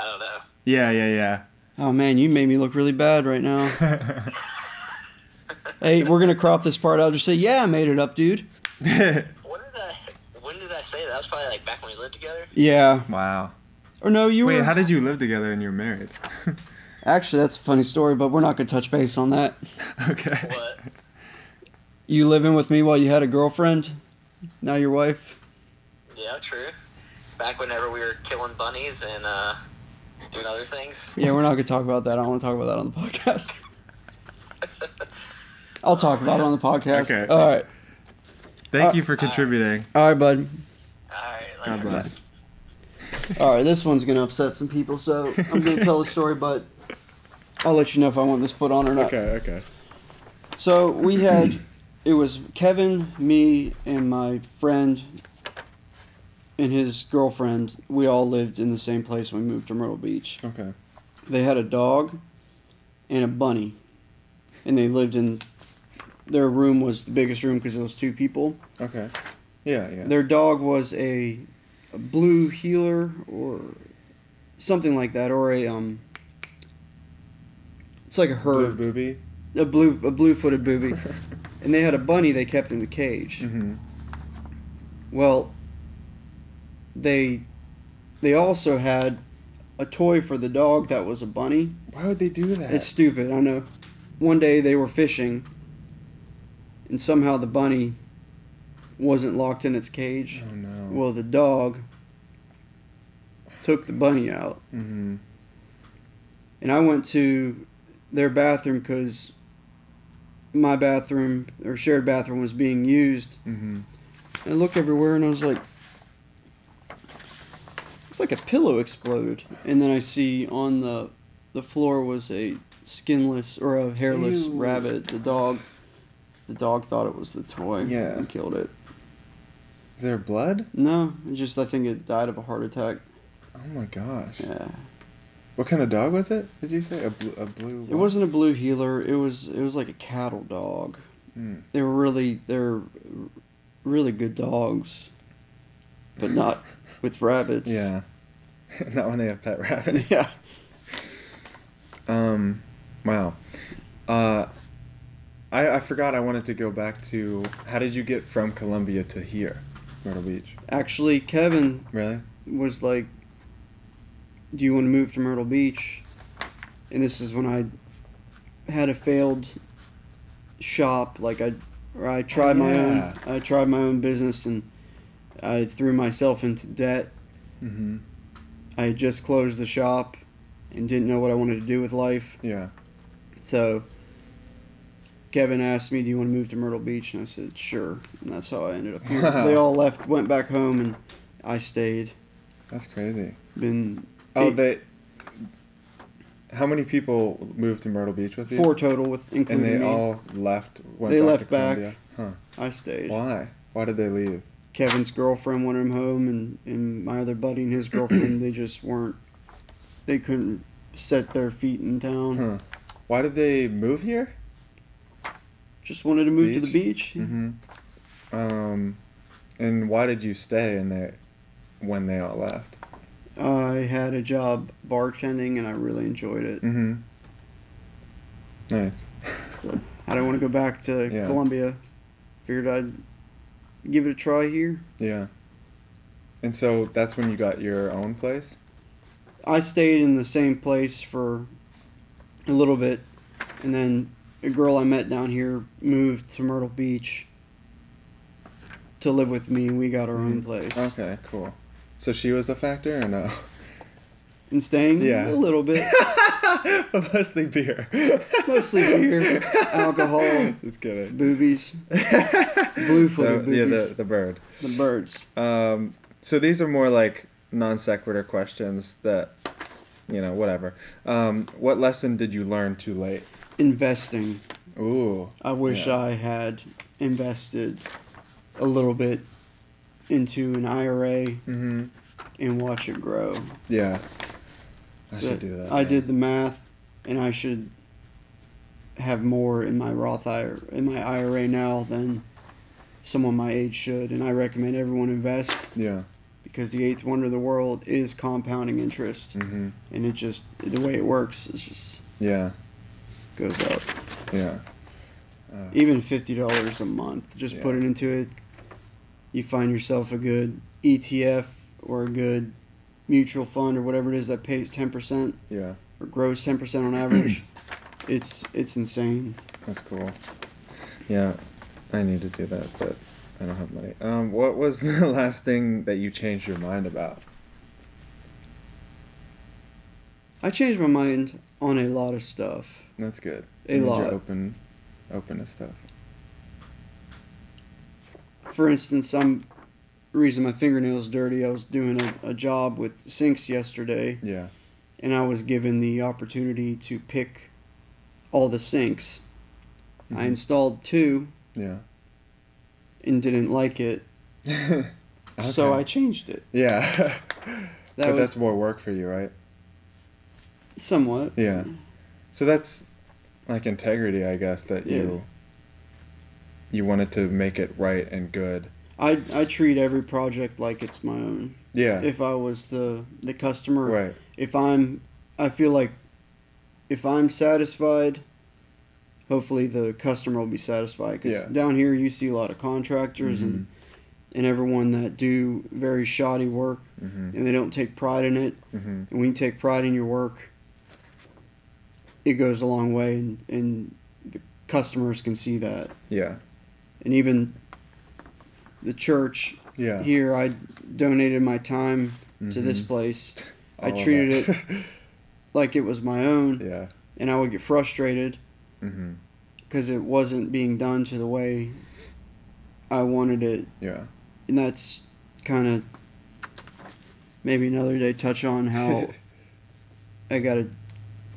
I don't know. Yeah, yeah, yeah. Oh man, you made me look really bad right now. Hey, we're gonna crop this part out. Just say, yeah, I made it up, dude. When did I? When did I say that? That was probably like back when we lived together. Yeah. wow. Or no, you Wait, were. how did you live together and you're married? Actually, that's a funny story, but we're not gonna touch base on that. okay. What? You living with me while you had a girlfriend, now your wife. Yeah, true. Back whenever we were killing bunnies and uh, doing other things. Yeah, we're not gonna talk about that. I don't want to talk about that on the podcast. I'll talk about it on the podcast. Okay. All right. Thank Uh, you for contributing. All right, bud. All right. Like God bless. All right, this one's gonna upset some people, so I'm gonna tell the story, but I'll let you know if I want this put on or not. Okay, okay. So we had, it was Kevin, me, and my friend, and his girlfriend. We all lived in the same place when we moved to Myrtle Beach. Okay. They had a dog and a bunny, and they lived in their room was the biggest room because it was two people. Okay. Yeah, yeah. Their dog was a, a blue heeler or something like that, or a um. It's like a Blue booby. a blue a blue footed booby, and they had a bunny they kept in the cage. hmm Well, they they also had a toy for the dog that was a bunny. Why would they do that? It's stupid, I know. One day they were fishing, and somehow the bunny wasn't locked in its cage. oh no. Well, the dog took the bunny out, hmm and I went to their bathroom because my bathroom or shared bathroom was being used. hmm I looked everywhere and I was like, looks like a pillow exploded. And then I see on the the floor was a skinless or a hairless Ew. rabbit. The dog, the dog thought it was the toy. Yeah. and killed it. Is there blood? No, it just I think it died of a heart attack. Oh my gosh. Yeah, What kind of dog was it? Did you say a blue? A blue. it wasn't a blue heeler. It was it was like a cattle dog. Mm. They were really they're really good dogs, but not with rabbits. Yeah. Not when they have pet rabbits. yeah. Um, wow. Uh, I I forgot I wanted to go back to how did you get from Columbia to here, Myrtle Beach? Actually, Kevin Really? was like, "Do you want to move to Myrtle Beach?" And this is when I had a failed shop. Like I, or I tried my yeah. own. I tried my own business and I threw myself into debt. Mm-hmm. I had just closed the shop and didn't know what I wanted to do with life. Yeah. So Kevin asked me, "Do you want to move to Myrtle Beach?" And I said, "Sure." And that's how I ended up here. They all left, went back home, and I stayed. That's crazy. Been Oh, they. How many people moved to Myrtle Beach with you? four total with including And they me. all left. Went They back left to back. Huh? I stayed. Why? Why did they leave? Kevin's girlfriend wanted him home, and, and my other buddy and his girlfriend, they just weren't. They couldn't set their feet in town. Huh? Why did they move here? Just wanted to move to the Beach? Mm-hmm. Um, and why did you stay in there when they all left? I had a job bartending, and I really enjoyed it. Mm-hmm. Nice. So I don't want to go back to Yeah. Columbia. Figured I'd give it a try here. Yeah. And so that's when you got your own place. I stayed in the same place for a little bit, and then a girl I met down here moved to Myrtle Beach to live with me, and we got our own Mhm. place. Okay, cool. So she was a factor or no? And staying Yeah. a little bit, but mostly beer. mostly beer, alcohol, Just kidding. boobies, blue-footed The- yeah, the, the bird. the birds. Um, so these are more like non sequitur questions that, you know, whatever. Um, what lesson did you learn too late? Investing. Ooh. I wish Yeah. I had invested a little bit into an IRA Mm-hmm. and watch it grow. Yeah. I should do that. I yeah. did the math, and I should have more in my Roth IRA, in my IRA now than someone my age should. And I recommend everyone invest Yeah. because the eighth wonder of the world is compounding interest, Mm-hmm. and it just the way it works is just Yeah. goes up. Yeah. Uh, Even fifty dollars a month, just Yeah. put it into it. You find yourself a good ETF or a good mutual fund or whatever it is that pays ten percent yeah. or grows ten percent on average. it's it's insane. That's cool. Yeah. I need to do that, but I don't have money. Um, what was the last thing that you changed your mind about? I changed my mind on a lot of stuff. That's good. A Means lot. Open, open to stuff. For instance, I'm reason my fingernails dirty. I was doing a, a job with sinks yesterday, Yeah. and I was given the opportunity to pick all the sinks. I Mhm. installed two Yeah. and didn't like it, so I changed it. Yeah. That but was that's more work for you, right? somewhat. Yeah. So that's like integrity, I guess, that Yeah. you you wanted to make it right and good. I I treat every project like it's my own. Yeah. If I was the the customer, right. if I'm, I feel like, if I'm satisfied, hopefully the customer will be satisfied. Because Yeah. down here you see a lot of contractors and and everyone that do very shoddy work Mm-hmm. and they don't take pride in it. Mm-hmm. And when you take pride in your work, it goes a long way, and, and the customers can see that. Yeah. And even the church Yeah. here, I donated my time to this Mhm. place. I of treated that. it like it was my own, yeah. and I would get frustrated Mm-hmm. because it wasn't being done to the way I wanted it. Yeah. And that's kind of maybe another day touch on how I got to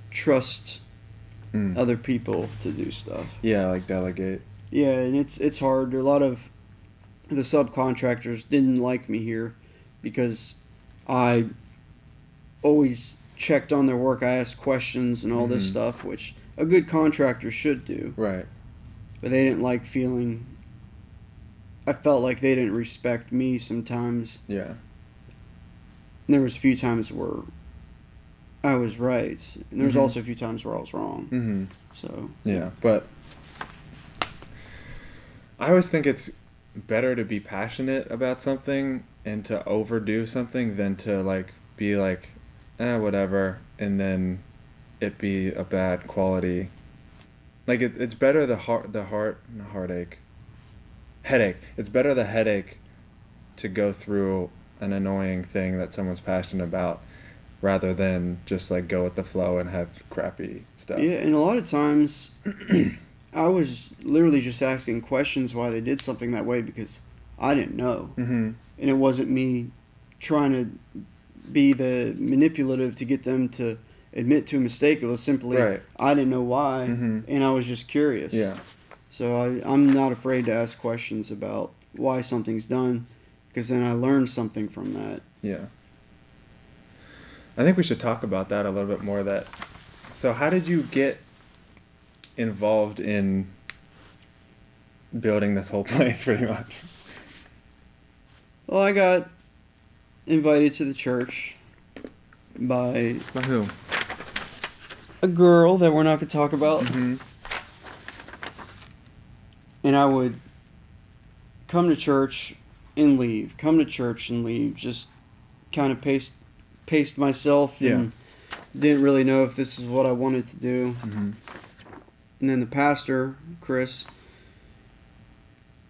trust Mm. other people to do stuff. Yeah, like delegate. Yeah, and it's it's hard. A lot of the subcontractors didn't like me here because I always checked on their work. I asked questions and all this Mhm. stuff, which a good contractor should do. Right. But they didn't like feeling. I felt like they didn't respect me sometimes. Yeah. And there was a few times where I was right, and there was Mhm. also a few times where I was wrong. Mm-hmm. So Yeah, but I always think it's better to be passionate about something and to overdo something than to like be like, eh, whatever, and then it be a bad quality. Like it, it's better the heart, the heart, the heartache, headache. It's better the headache to go through an annoying thing that someone's passionate about, rather than just like go with the flow and have crappy stuff. Yeah, and a lot of times I was literally just asking questions why they did something that way because I didn't know. Mm-hmm. And it wasn't me trying to be the manipulative to get them to admit to a mistake. It was simply Right. I didn't know why Mhm. and I was just curious. Yeah. So I, I'm not afraid to ask questions about why something's done because then I learn something from that. Yeah. I think we should talk about that a little bit more. That so, how did you get involved in building this whole place, pretty much? Well, I got invited to the church by By who? a girl that we're not going to talk about. Mm-hmm. and I would come to church and leave, come to church and leave, just kind of pace paced myself and didn't really know if this is what I wanted to do. Mm-hmm. And then the pastor, Chris,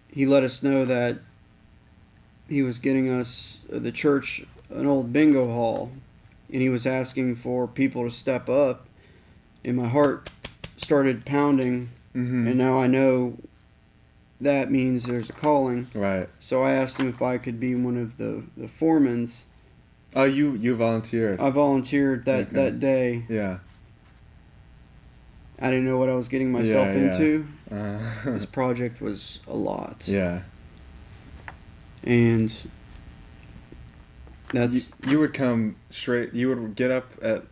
he let us know that he was getting us uh, the church an old bingo hall and he was asking for people to step up and my heart started pounding Mm-hmm. and now I know that means there's a calling. right. So I asked him if I could be one of the the foremans. Oh, you you volunteered. I volunteered that Okay. that day. yeah. I didn't know what I was getting myself Yeah, yeah. into. Uh, This project was a lot. yeah. And You, that's you would come straight. You would get up at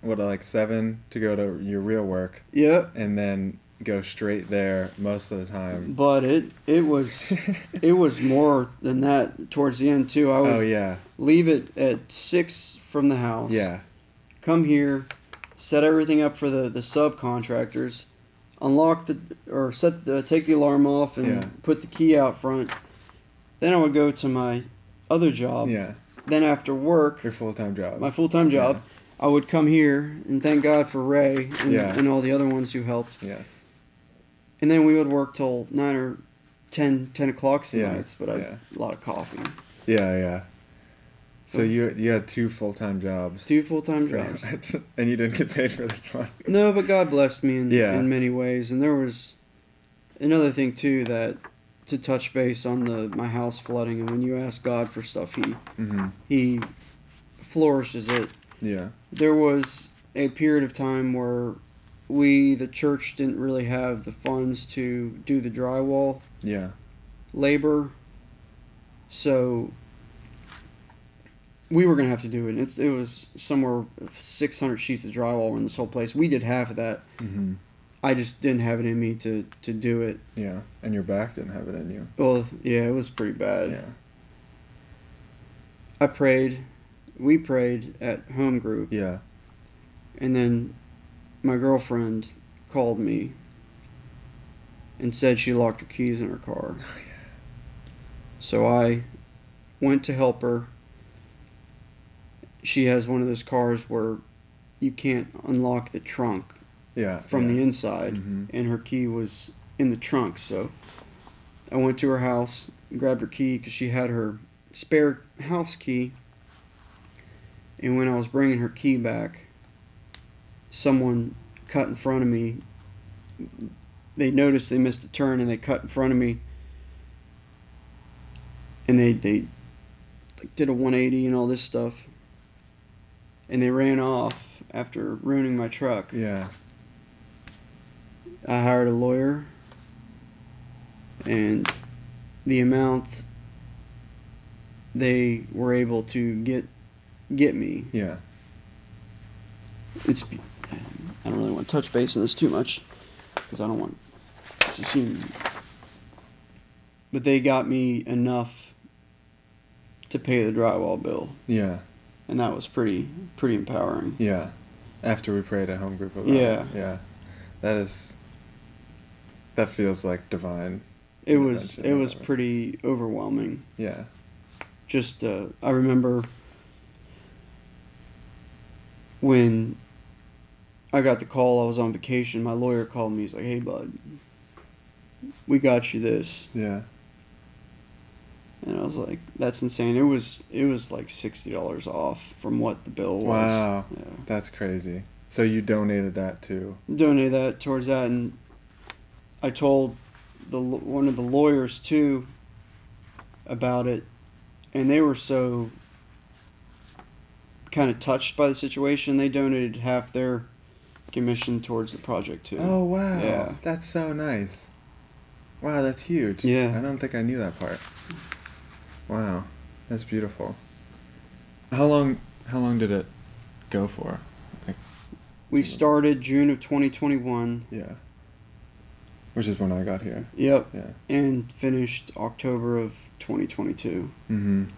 what like seven to go to your real work, yeah. and then go straight there most of the time. But it it was it was more than that towards the end too. I would oh yeah. leave it at six from the house. Yeah. come here, set everything up for the, the subcontractors, unlock the or set the take the alarm off and Yeah. put the key out front. Then I would go to my other job. Yeah. Then after work, Your full time job. my full time job, I would come here and thank God for Ray and, Yeah. and all the other ones who helped. Yes. And then we would work till nine or 10, 10 o'clock some Yeah, nights, but I yeah. a lot of coffee. Yeah, yeah. So you you had two full time jobs. Two full time jobs. and you didn't get paid for this one. No, but God blessed me in, Yeah. in many ways. And there was another thing too that to touch base on the my house flooding and when you ask God for stuff he Mm-hmm. he flourishes it. Yeah. There was a period of time where we the church didn't really have the funds to do the drywall Yeah. labor. So we were gonna have to do it. It's, it was somewhere 600 sheets of drywall in this whole place. We did half of that. Mm-hmm. I just didn't have it in me to to do it. Yeah, and your back didn't have it in you. Well, yeah, it was pretty bad. Yeah. I prayed. We prayed at home group, Yeah. and then my girlfriend called me and said she locked her keys in her car. Oh, yeah. So I went to help her. She has one of those cars where you can't unlock the trunk Yeah. from the inside, Mhm. and her key was in the trunk. So I went to her house, grabbed her key because she had her spare house key. And when I was bringing her key back, someone cut in front of me. They noticed they missed a turn and they cut in front of me. And they they like, did a 180 and all this stuff. And they ran off after ruining my truck. Yeah. I hired a lawyer, and the amount they were able to get get me, Yeah. it's. I don't really want to touch base on this too much because I don't want to seem. But they got me enough to pay the drywall bill, Yeah. And that was pretty pretty empowering. Yeah. After we prayed at home group about Yeah. it. Yeah. That is. That feels like divine. It was it was pretty overwhelming. Yeah. just uh, I remember when I got the call. I was on vacation. My lawyer called me. He's like, "Hey, bud, we got you this," Yeah. And I was like, "That's insane." It was it was like sixty dollars off from what the bill was. Wow. Yeah. That's crazy. So you donated that too. Donated that towards that, and I told the one of the lawyers too about it, and they were so kind of touched by the situation. They donated half their commission towards the project too. Oh wow. Yeah. That's so nice. Wow, that's huge. Yeah. I don't think I knew that part. Wow. That's beautiful. How long how long did it go for? Like We started June of 2021. yeah. Which is when I got here. Yep, Yeah. and finished October of 2022. Mhm.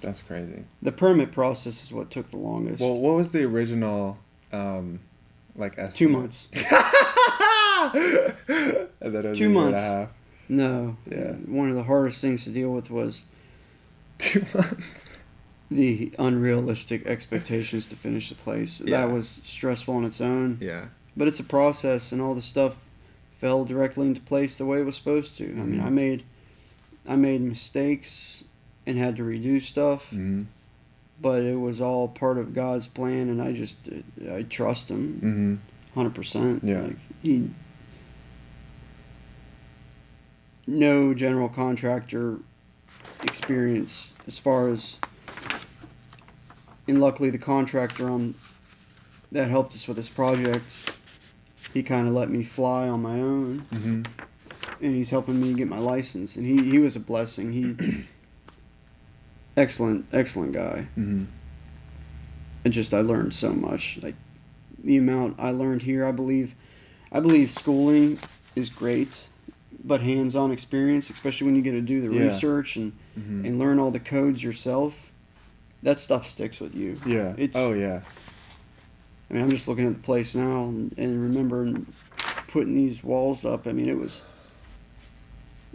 That's crazy. The permit process is what took the longest. Well, what was the original um like estimate? Two months. and then it was Two months. And a half. No. Yeah. One of the hardest things to deal with was Two months. the unrealistic expectations to finish the place. Yeah. That was stressful on its own. Yeah. But it's a process, and all the stuff fell directly into place the way it was supposed to. I mean, Mhm. I made, I made mistakes and had to redo stuff, Mhm. but it was all part of God's plan, and I just, I trust Him, Mhm. hundred percent. Yeah. Like He. No general contractor experience as far as and luckily the contractor on that helped us with this project he kind of let me fly on my own Mhm. and he's helping me get my license and he, he was a blessing he excellent excellent guy Mhm. and just i learned so much like the amount i learned here i believe i believe schooling is great but hands-on experience especially when you get to do the Yeah. research and Mhm. and learn all the codes yourself that stuff sticks with you Yeah. It's- oh yeah. I mean, I'm just looking at the place now and, and remembering putting these walls up. I mean, it was.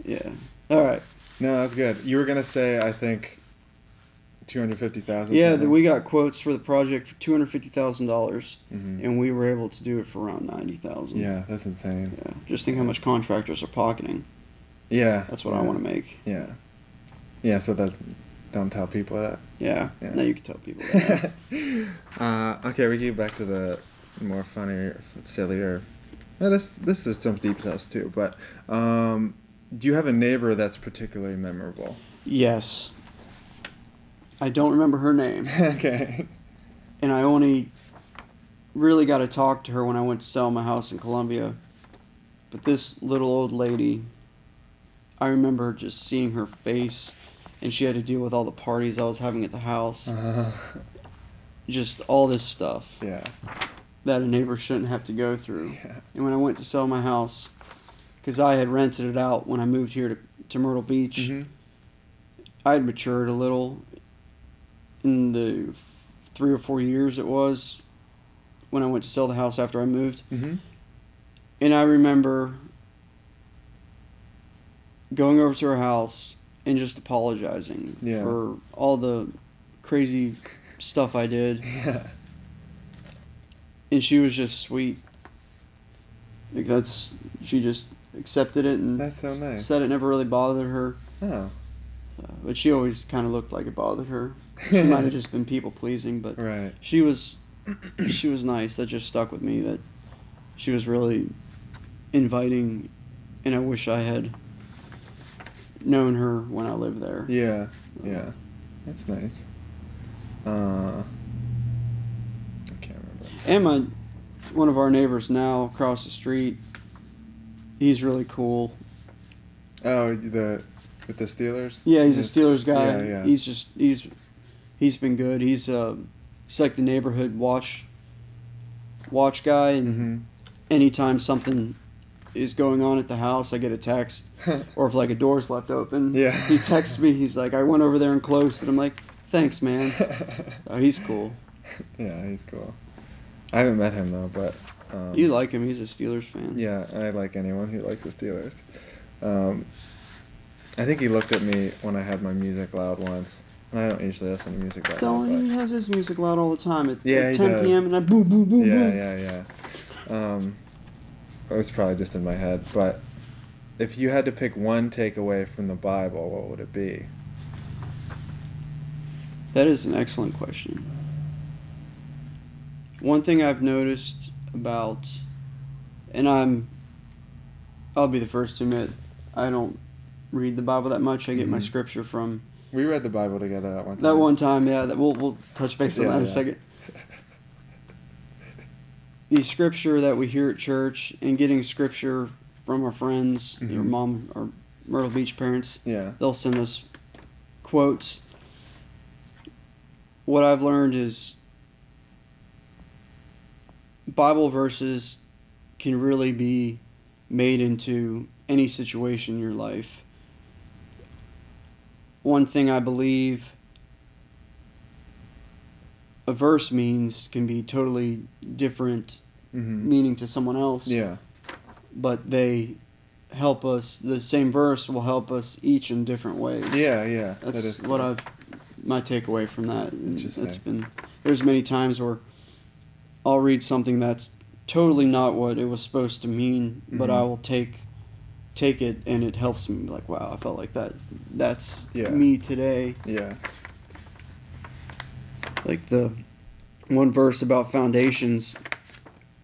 Yeah. All right. No, that's good. You were gonna say I think two hundred fifty thousand. Yeah, the, we got quotes for the project for two hundred fifty thousand dollars, Mhm. and we were able to do it for around ninety thousand. Yeah, that's insane. Yeah. Just think how much contractors are pocketing. Yeah. That's what I want to make. Yeah. Yeah. So that don't tell people that. Yeah. Yeah. Now you can tell people that. uh, okay, we get back to the more funnier, sillier. Well, this this is some deep stuff too. But um, do you have a neighbor that's particularly memorable? yes. I don't remember her name, okay. and I only really got to talk to her when I went to sell my house in Columbia. But this little old lady, I remember just seeing her face, and she had to deal with all the parties I was having at the house. Uh-huh. Just all this stuff. yeah. that a neighbor shouldn't have to go through. Yeah. And when I went to sell my house, because I had rented it out when I moved here to, to Myrtle Beach, Mhm. I had matured a little in the three or four years it was when I went to sell the house after I moved. Mhm. And I remember going over to her house and just apologizing Yeah. for all the crazy stuff I did. Yeah. And she was just sweet. Like that's she just accepted it and That's so nice. said it never really bothered her. Oh. Uh, but she always kind of looked like it bothered her. She might have just been people pleasing, but Right. she was she was nice. That just stuck with me. That she was really inviting, and I wish I had known her when I lived there. Yeah. Yeah. That's nice. Uh. I can't remember. And my one of our neighbors now across the street. He's really cool. Oh, the with the Steelers. Yeah, he's a Steelers guy. Yeah, yeah. He's just he's he's been good. He's uh he's like the neighborhood watch watch guy and Mm-hmm. anytime something is going on at the house, I get a text or if like a door's left open. Yeah. He texts me. He's like, I went over there and closed it. I'm like, thanks, man. Oh, he's cool. yeah, he's cool. I haven't met him though, but um, You like him? He's a Steelers fan. Yeah, I like anyone who likes the Steelers. Um, I think he looked at me when I had my music loud once, and I don't usually listen to music that Don't loud. he has his music loud all the time at, Yeah, at 10 does. p.m. and I boom boom boom yeah, boom. yeah, yeah. Um, it was probably just in my head, but if you had to pick one takeaway from the Bible, what would it be? That is an excellent question. One thing I've noticed about, and I'm, I'll be the first to admit, I don't read the Bible that much. I get my Mhm. scripture from We read the Bible together that one time. that one time. Yeah, that we'll we'll touch base on Yeah, that in a second. The scripture that we hear at church and getting scripture from our friends, your Mhm. mom or Myrtle Beach parents, Yeah. they'll send us quotes. What I've learned is Bible verses can really be made into any situation in your life. One thing I believe a verse means can be totally different Mm-hmm. meaning to someone else Yeah. but they help us. The same verse will help us each in different ways. Yeah, yeah. that's that is what cool. I've my takeaway from that. That's been there's many times where I'll read something that's totally not what it was supposed to mean, but Mhm. I will take take it and it helps me. Like wow, I felt like that. That's Yeah. me today. Yeah. Like the one verse about foundations,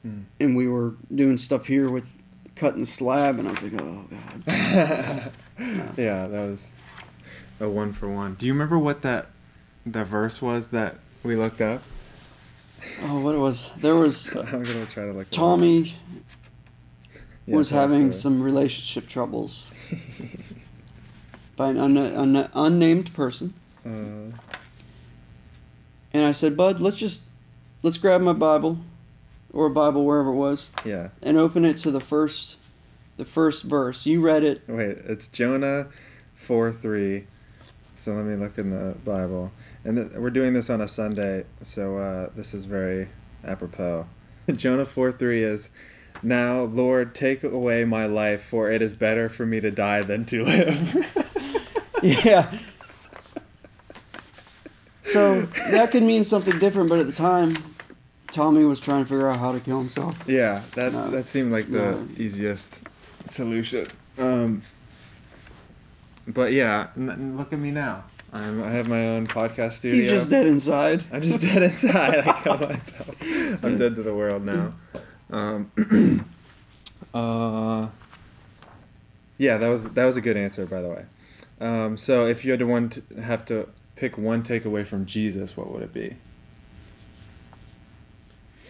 Mm. and we were doing stuff here with cutting slab, and I was like, oh god. yeah, that was a one for one. Do you remember what that the verse was that we looked up? Oh, what it was? There was I'm gonna try to look. Tommy Yeah, was having some relationship troubles by an unna- unna- unnamed person, Uh, and I said, "Bud, let's just let's grab my Bible, or a Bible wherever it was, yeah. and open it to the first, the first verse. You read it. Wait, it's Jonah four three. So let me look in the Bible, and th- we're doing this on a Sunday, so uh, this is very apropos. Jonah four three is. Now, Lord, take away my life, for it is better for me to die than to live. yeah." So that could mean something different, but at the time, Tommy was trying to figure out how to kill himself. Yeah, that's No. that seemed like the easiest solution. Um, but yeah, n- n- look at me now. I'm, I have my own podcast studio. He's just dead inside. I'm just dead inside. I kill myself. I'm dead to the world now. Um, uh, yeah, that was that was a good answer, by the way. Um, so if you had to one t- have to pick one takeaway from Jesus, what would it be?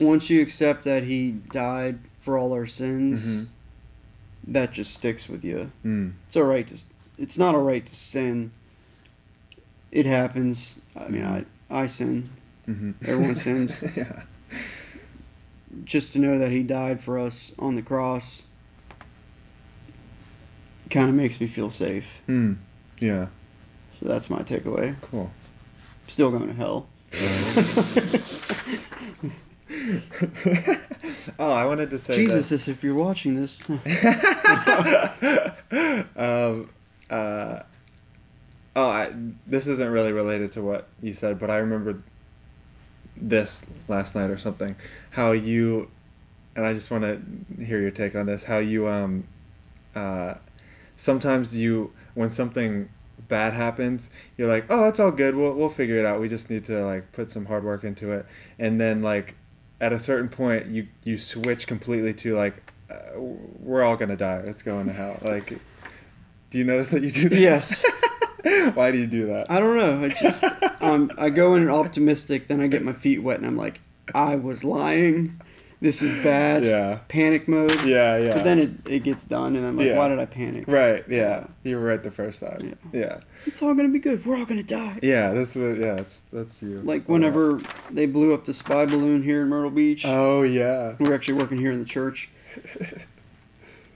once you accept that he died for all our sins, Mhm. that just sticks with you. Mm. It's all right to. It's not all right to sin. It happens. I mean, I I sin. hmm Everyone sins. yeah. Just to know that he died for us on the cross kind of makes me feel safe. Hmm. Yeah. So that's my takeaway. Cool. Still going to hell. oh, I wanted to say Jesus, if you're watching this, um, uh, oh, I, this isn't really related to what you said, but I remembered this last night or something. How you, and I just want to hear your take on this. How you, um, uh, sometimes you, when something bad happens, you're like, oh, it's all good. We'll we'll figure it out. We just need to like put some hard work into it. And then like at a certain point, you you switch completely to like, uh, we're all gonna die. Let's go into hell. Like, do you notice that you do that? yes. Why do you do that? I don't know. I just um, I go in optimistic, then I get my feet wet, and I'm like, I was lying. This is bad. Yeah. Panic mode. Yeah, yeah. But then it, it gets done, and I'm like, Yeah. why did I panic? Right. Yeah. You were right the first time. Yeah. Yeah. It's all gonna be good. We're all gonna die. Yeah. That's the yeah. That's that's you. Like whenever they blew up the spy balloon here in Myrtle Beach, Oh yeah. We're actually working here in the church,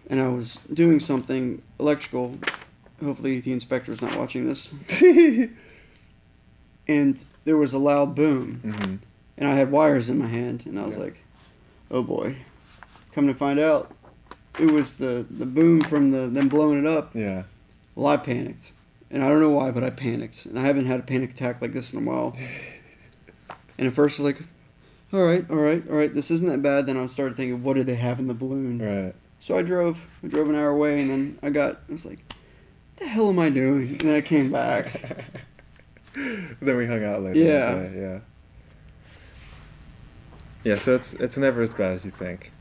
and I was doing something electrical. Hopefully, the inspector's not watching this. And there was a loud boom, hmm and I had wires in my hand, and I was Yeah. like, "Oh boy!" Come to find out, it was the the boom from the them blowing it up. Yeah. Well, I panicked, and I don't know why, but I panicked, and I haven't had a panic attack like this in a while. And at first, I was like, "All right, all right, all right, this isn't that bad." Then I started thinking, "What do they have in the balloon?" Right. So I drove. I drove an hour away, and then I got. I was like, "The hell am I doing?" And then I came back. then we hung out later. Yeah. day, Yeah. Yeah. So it's it's never as bad as you think.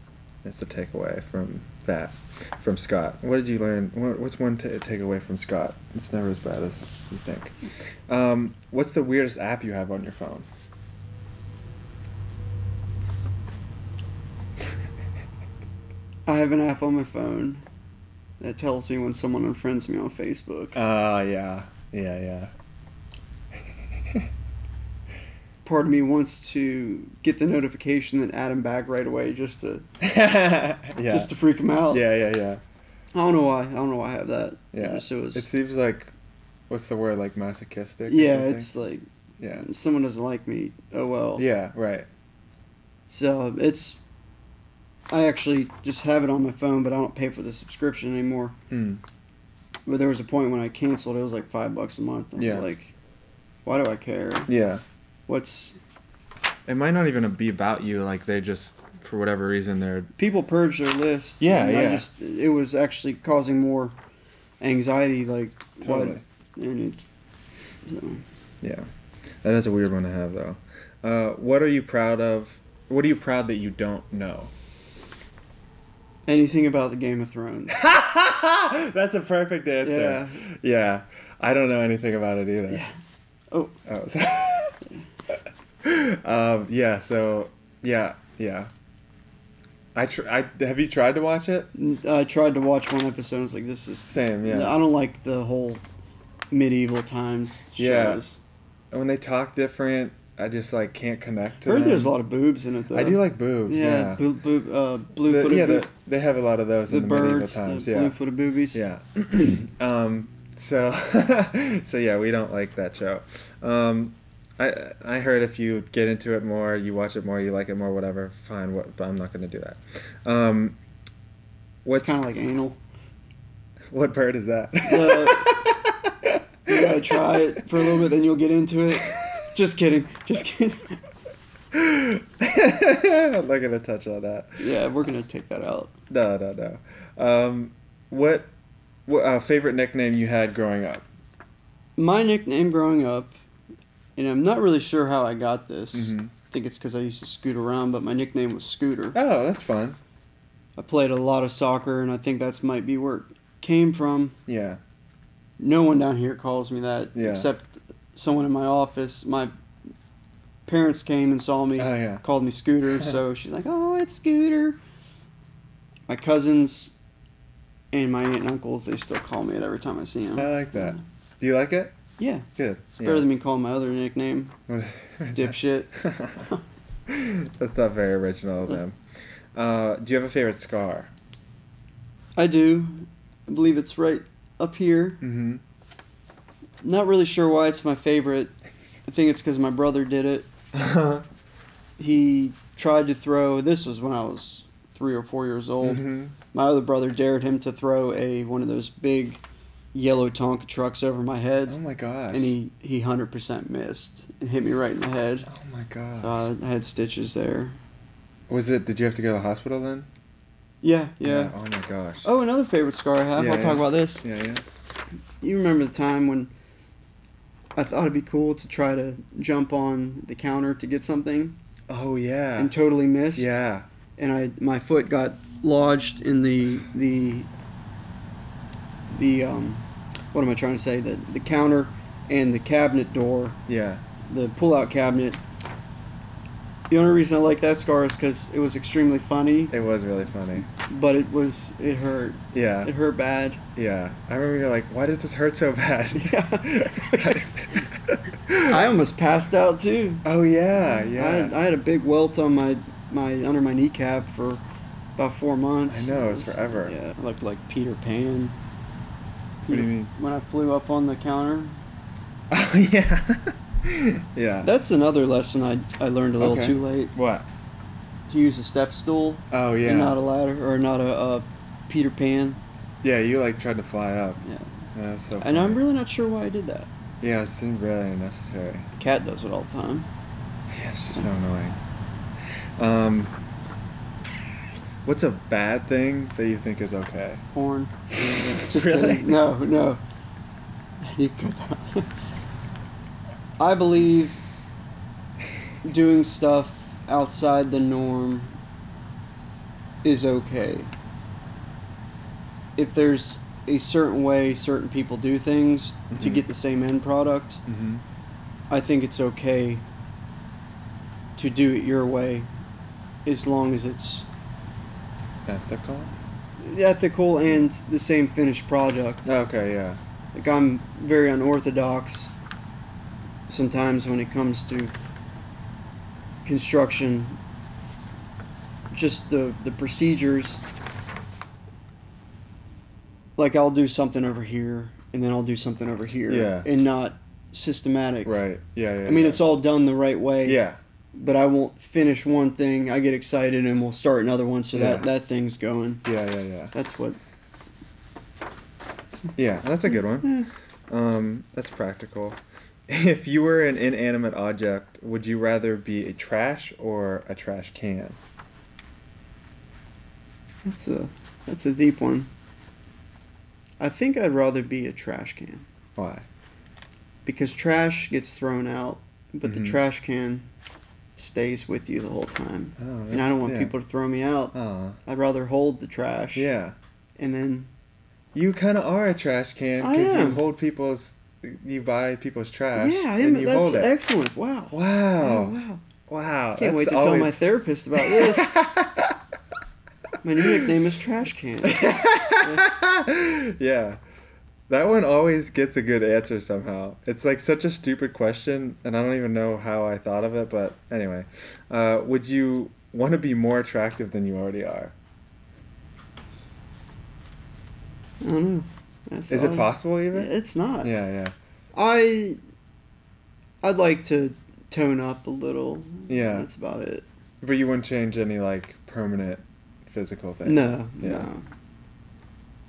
That's the takeaway from that, from Scott. What did you learn? What, what's one ta takeaway from Scott? It's never as bad as you think. Um, what's the weirdest app you have on your phone? I have an app on my phone that tells me when someone unfriends me on Facebook. Ah, yeah, yeah, Part of me wants to get the notification that add him back right away, just to yeah. yeah. just to freak him out. yeah, yeah, yeah. I don't know why. I don't know why I have that. Yeah. Just it was, It seems like, what's the word? Like masochistic. yeah, it's like yeah, someone doesn't like me. Oh well. yeah, right. So it's. I actually just have it on my phone, but I don't pay for the subscription anymore. Hmm. But there was a point when I canceled. It was like five bucks a month. I Yeah. was like, why do I care? Yeah. What's It might not even be about you. Like they just, for whatever reason, they're people purge their list? Yeah, yeah. just it was actually causing more anxiety. Like totally. what? And it's so, Yeah, that is a weird one to have though. Uh, what are you proud of? What are you proud that you don't know? Anything about the Game of Thrones. That's a perfect answer. Yeah. yeah. I don't know anything about it either. Yeah. Oh. Oh. um, yeah. So yeah, yeah. I tr- I have you tried to watch it? I tried to watch one episode. and I was like, this is. Same. Yeah. I don't like the whole medieval times shows. Yeah. shows. when they talk different, I just like can't connect to Heard them. there's a lot of boobs in it though. I do like boobs. Yeah, Yeah. boo, boo, uh, The- blue-footed yeah, the, they have a lot of those the in the birds, times. the yeah. blue-footed boobies. Yeah. um, so, so yeah, we don't like that show. Um, I I heard if you get into it more, you watch it more, you like it more, whatever. Fine, what? But I'm not going to do that. Um, what's kind of like anal. what bird is that? Uh, you gotta try it for a little bit, then you'll get into it. Just kidding. Just kidding. I'm not to touch on that. Yeah, we're gonna take that out. No, no, no. Um, what what uh, favorite nickname you had growing up? My nickname growing up, and I'm not really sure how I got this. Mhm. I think it's because I used to scoot around, but my nickname was Scooter. Oh, that's fun. I played a lot of soccer, and I think that's might be where it came from. Yeah. No one down here calls me that Yeah. except someone in my office. My parents came and saw me, Oh yeah. called me Scooter, so she's like, "Oh, it's Scooter." My cousins and my aunt and uncles, they still call me it every time I see them. I like that. Do you like it? Yeah, Good. it's better than me calling my other nickname, dipshit. That's not very original of them. Uh, do you have a favorite scar? I do. I believe it's right up here. Mm-hmm. Not really sure why it's my favorite. I think it's because my brother did it. He tried to throw. This was when I was three or four years old. mm-hmm. My other brother dared him to throw a one of those big yellow Tonka trucks over my head, Oh my god! and he he hundred percent missed and hit me right in the head. Oh my god. So I had stitches there. Was it? Did you have to go to the hospital then? Yeah, yeah. Oh my gosh. Oh, another favorite scar I have. Yeah, I'll talk about this. Yeah, yeah. You remember the time when I thought it'd be cool to try to jump on the counter to get something Oh yeah. and totally missed. yeah. And I my foot got lodged in the the the um what am I trying to say? The the counter and the cabinet door, Yeah. the pull out cabinet. The only reason I like that scar is because it was extremely funny, It was really funny. but it was it hurt. Yeah. It hurt bad. Yeah. I remember you're like, why does this hurt so bad? Yeah. I almost passed out too. oh yeah, I yeah. had, I had a big welt on my my under my kneecap for about four months. I know, it was forever. Yeah, I looked like Peter Pan. What do you mean? When I flew up on the counter. oh yeah. yeah. That's another lesson I, I learned a little Okay. too late. what? To use a step stool Oh yeah. and not a ladder or not a, a Peter Pan. yeah, you like tried to fly up. Yeah. Yeah, so. And I'm really not sure why I did that. Yeah, it seemed really unnecessary. Cat does it all the time. Yeah, it's just so annoying. Um, what's a bad thing that you think is okay? Porn. Just Really? kidding. No, no. You cut could. I believe doing stuff outside the norm is okay. If there's a certain way certain people do things to Mhm. get the same end product, Mm-hmm. I think it's okay to do it your way as long as it's Ethical. ethical and the same finished product. Okay, yeah. Like I'm very unorthodox sometimes when it comes to construction. Just the the procedures. Like I'll do something over here and then I'll do something over here. Yeah. And not systematic. Right. Yeah, yeah. I mean yeah. it's all done the right way. Yeah. But I won't finish one thing. I get excited and we'll start another one so that Yeah. that thing's going. Yeah, yeah, yeah. That's what Yeah, that's a good one. Um, that's practical. If you were an inanimate object, would you rather be a trash or a trash can? That's a that's a deep one. I think I'd rather be a trash can Why? because trash gets thrown out, but the Mhm. trash can stays with you the whole time. Oh, And I don't want yeah. people to throw me out. I'd rather hold the trash. Yeah. And then You kind of are a trash can because you hold people's, you buy people's trash. yeah, and you that's hold it. excellent. Wow. Wow. Oh, wow. Wow. Can't wait to tell my therapist about this. my new nickname is Trash Can. yeah. That one always gets a good answer somehow. It's like such a stupid question, and I don't even know how I thought of it, but anyway. Uh, would you want to be more attractive than you already are? I don't know. That's Is it possible even? It's not. Yeah, yeah. I I'd like to tone up a little. Yeah. That's about it. But you wouldn't change any like permanent physical things. No, Yeah. no.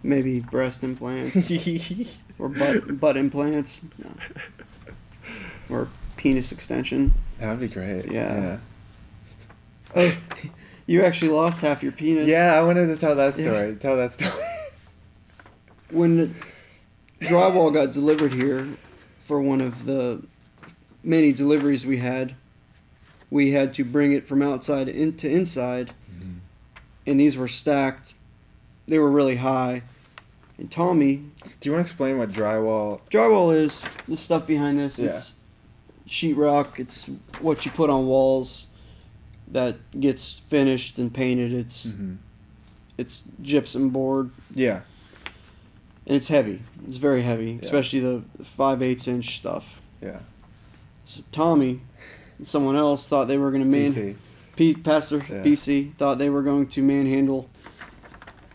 Maybe breast implants or butt butt implants. No. Or penis extension. That'd be great. Yeah. Oh, you actually lost half your penis. Yeah, I wanted to tell that Yeah. story. Tell that story. When the drywall got delivered here for one of the many deliveries we had, we had to bring it from outside into inside, and these were stacked. They were really high. And Tommy, Do you want to explain what drywall? drywall is the stuff behind this. Yeah. It's sheetrock. It's what you put on walls that gets finished and painted. It's Mhm. it's gypsum board Yeah. And it's heavy. It's very heavy, especially the five eighths inch stuff. Yeah. So Tommy someone else thought they were going to man PC. Pete Pastor Yeah. BC thought they were going to manhandle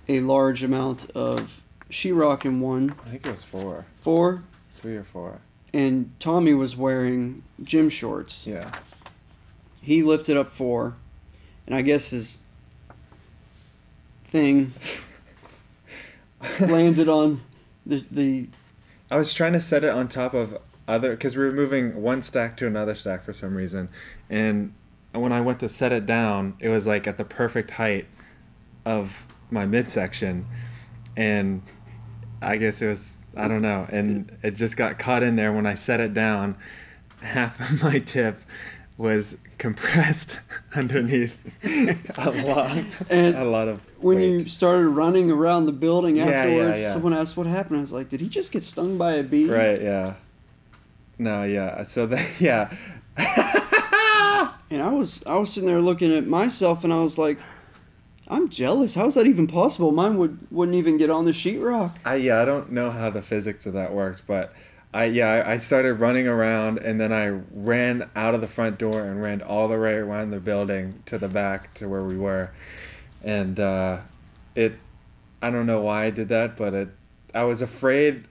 a large amount of sheetrock in one I think it was four, four, three or four. and Tommy was wearing gym shorts. Yeah. He lifted up four, and I guess his thing landed on the the I was trying to set it on top of other because we were moving one stack to another stack for some reason, and when I went to set it down, it was like at the perfect height of my midsection, and I guess it was I don't know, and it just got caught in there when I set it down. Half of my tip was compressed underneath a lot, And a lot of when you started running around the building Yeah, yeah, afterwards, yeah. someone asked what happened. I was like, "Did he just get stung by a bee?" Right, yeah. No, yeah. So that, yeah. And I was I was sitting there looking at myself, and I was like, "I'm jealous. How is that even possible? Mine would wouldn't even get on the sheetrock." I yeah, I don't know how the physics of that worked, but I yeah, I, started running around and then I ran out of the front door and ran all the way around the building to the back to where we were, and uh, it, I don't know why I did that, but it, I was afraid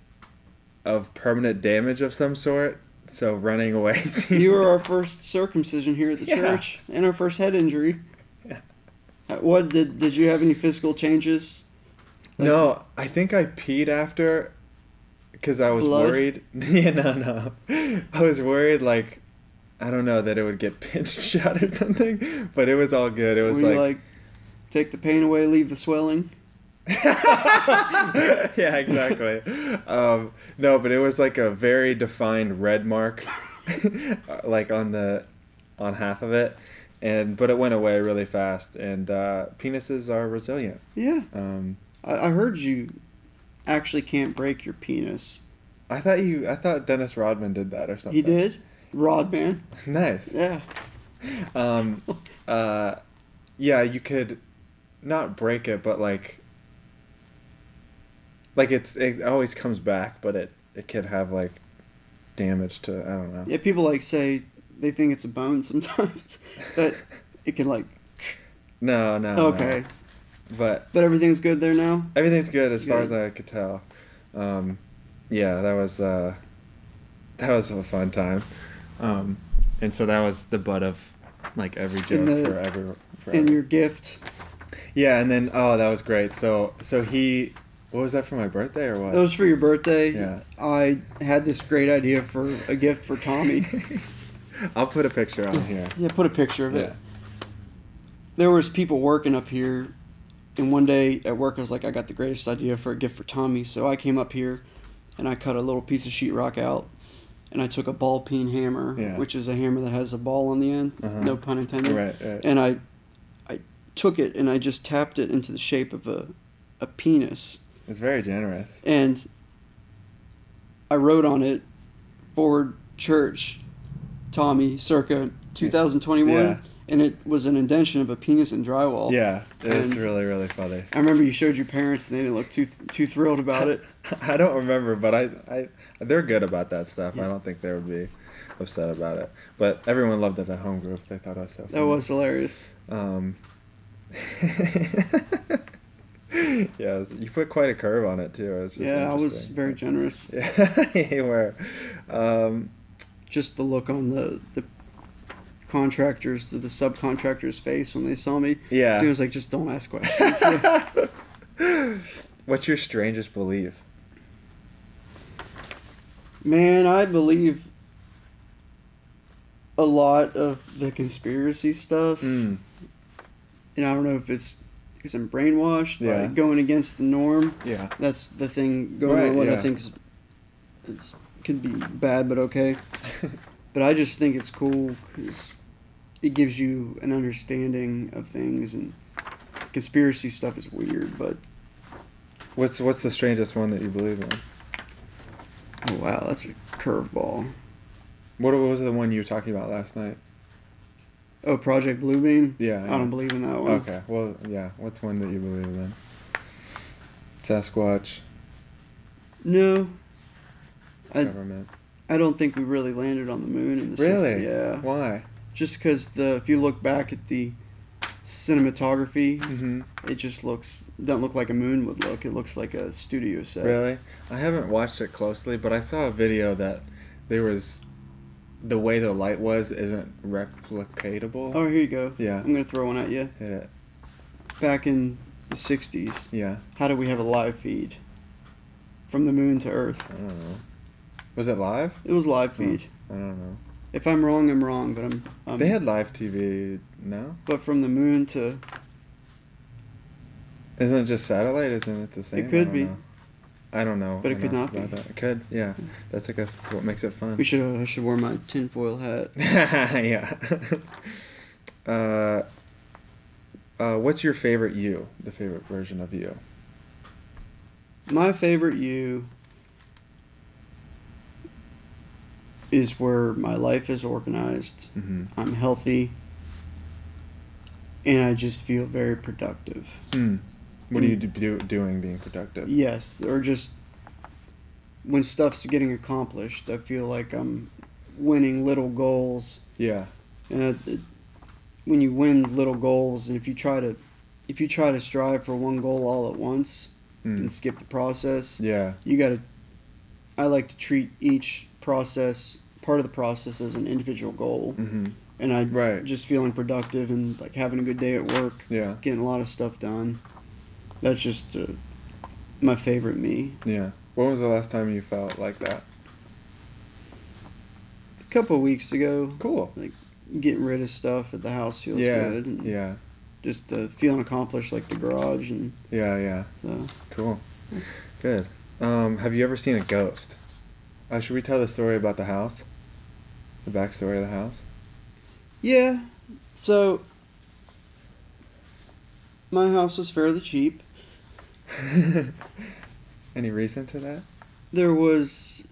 of permanent damage of some sort, so running away. You were our first circumcision here at the Yeah. church, and our first head injury. Yeah. What did did you have any physical changes? Like- No, I think I peed after because I was Blood? worried. yeah, no, no. I was worried, like, I don't know, that it would get pinched shut or something, but it was all good. It was like, like, take the pain away, leave the swelling? yeah, exactly. Um, no, but it was like a very defined red mark, like on the, on half of it. And but it went away really fast, and uh, penises are resilient. Yeah, Um, I, I heard you actually can't break your penis. I thought you, I thought Dennis Rodman did that or something. He did, Rodman. nice. Yeah, um, uh, yeah, you could not break it, but like, like it's it always comes back, but it it could have like damage to I don't know. yeah. People like say they think it's a bone sometimes, that it can like. No, no. no. But but everything's good there now. everything's good as far as I could tell. Um, yeah, that was uh, that was a fun time, um, and so that was the butt of like every joke the- for every. For And every- your gift. Yeah, and then oh, that was great. So so he, what was that for my birthday or what? That was for your birthday. Yeah. I had this great idea for a gift for Tommy. I'll put a picture on here. yeah, put a picture of it. There was people working up here, and one day at work I was like, I got the greatest idea for a gift for Tommy. So I came up here, and I cut a little piece of sheetrock out, and I took a ball peen hammer, Yeah. which is a hammer that has a ball on the end. Uh-huh. No pun intended. Right, right. And I, I took it and I just tapped it into the shape of a, a penis. It's very generous. and I wrote on it Forward Church, Tommy, circa 2021, Yeah. And it was an indention of a penis in drywall. Yeah, it's And- really really funny. I remember you showed your parents, and they didn't look too too thrilled about it. I don't remember, but I, I they're good about that stuff. I don't think they would be upset about it. But everyone loved it at home group. They thought it was so. That was hilarious. Um, yeah, you put quite a curve on it too. It Yeah, I was very generous. Yeah, you were. Um, Just the look on the the contractors, the, the subcontractors' face when they saw me. yeah. He was like, just don't ask questions. Yeah. What's your strangest belief? Man, I believe a lot of the conspiracy stuff. Mm. and I don't know if it's because I'm brainwashed Yeah. by going against the norm. Yeah. That's the thing going Right, on. What I think is, is could be bad, but okay. but I just think it's cool because it gives you an understanding of things, and conspiracy stuff is weird. But What's what's the strangest one that you believe in? oh wow, that's a curveball. What was the one you were talking about last night? Oh, Project Bluebeam. Yeah. I don't believe in that one. Okay. Well, yeah. What's one that you believe in? Sasquatch, No, I government. I don't think we really landed on the moon in the Really? 60s. Yeah. Why? Just because the if you look back at the cinematography, Mm-hmm. it just looks doesn't look like a moon would look. It looks like a studio set. Really? I haven't watched it closely, but I saw a video that there was the way the light was isn't replicatable. Oh, here you go. Yeah. I'm gonna throw one at you. Hit it. Back in the '60s, Yeah. how did we have a live feed from the moon to Earth? I don't know. Was it live? It was live Hmm. feed. I don't know. If I'm wrong, I'm wrong. But I'm. um They had live TV. No, But from the moon to isn't it just satellite? Isn't it the same? It could don't be. know. I don't know. But it could not be. That. It could. Yeah. That's I guess that's what makes it fun. we should uh, I should wear my tinfoil hat. yeah. uh, uh, what's your favorite you? The favorite version of you? My favorite you is where my life is organized. Mm-hmm. I'm healthy, and I just feel very productive. Mm. What are Mm. you do, doing being productive? Yes, or just when stuff's getting accomplished, I feel like I'm winning little goals. Yeah. And it, when you win little goals, and if you try to, if you try to strive for one goal all at once and Mm. skip the process, Yeah. you got to. I like to treat each process, part of the process, as an individual goal, Mm-hmm. and I Right. just feeling productive and like having a good day at work, Yeah. getting a lot of stuff done. That's just uh, my favorite me. Yeah. When was the last time you felt like that? A couple of weeks ago, Cool. Like getting rid of stuff at the house feels yeah. good, and Yeah. just uh, feeling accomplished, like the garage, and Yeah. Yeah. uh, Cool. Good. Um, have you ever seen a ghost? Uh, should we tell the story about the house? The backstory of the house? yeah. So my house was fairly cheap. Any reason to that? There was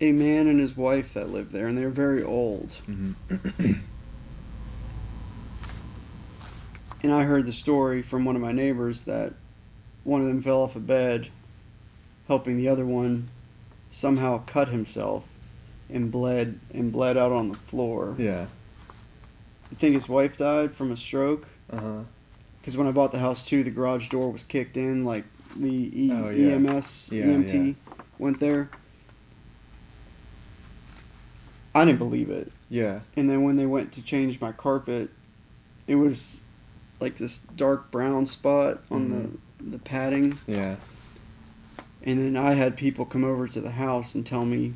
a man and his wife that lived there, and they were very old. Mm-hmm. And I heard the story from one of my neighbors that one of them fell off a bed, helping the other one somehow cut himself and bled and bled out on the floor. Yeah. I think his wife died from a stroke. Uh huh. Because when I bought the house too, the garage door was kicked in, like the e- Oh, yeah. EMS, Yeah, EMT went there. I didn't believe it. Yeah. And then when they went to change my carpet, it was like this dark brown spot on the, the padding. Yeah. And then I had people come over to the house and tell me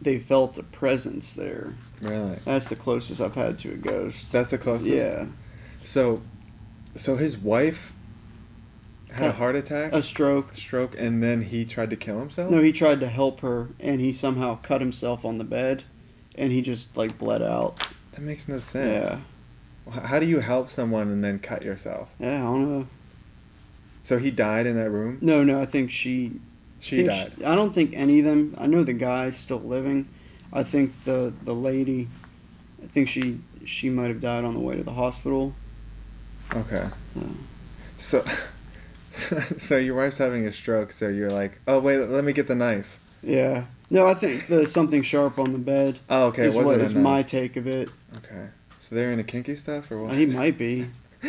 they felt a presence there. Really. That's the closest I've had to a ghost. That's the closest. yeah. So, so his wife had a heart attack, A stroke. stroke, and then he tried to kill himself. No, he tried to help her and he somehow cut himself on the bed and he just like bled out. that makes no sense. Yeah. How do you help someone and then cut yourself? Yeah, I don't know. So he died in that room. No, no, I think she She think died. I don't think any of them. I know the guy's still living. I think the the lady. I think she she might have died on the way to the hospital. Okay. Uh, So, so your wife's having a stroke. So you're like, oh wait, let me get the knife. yeah. No, I think the something sharp on the bed Oh, okay. is it what is my take of it. Okay. So they're into kinky stuff or what? he might be.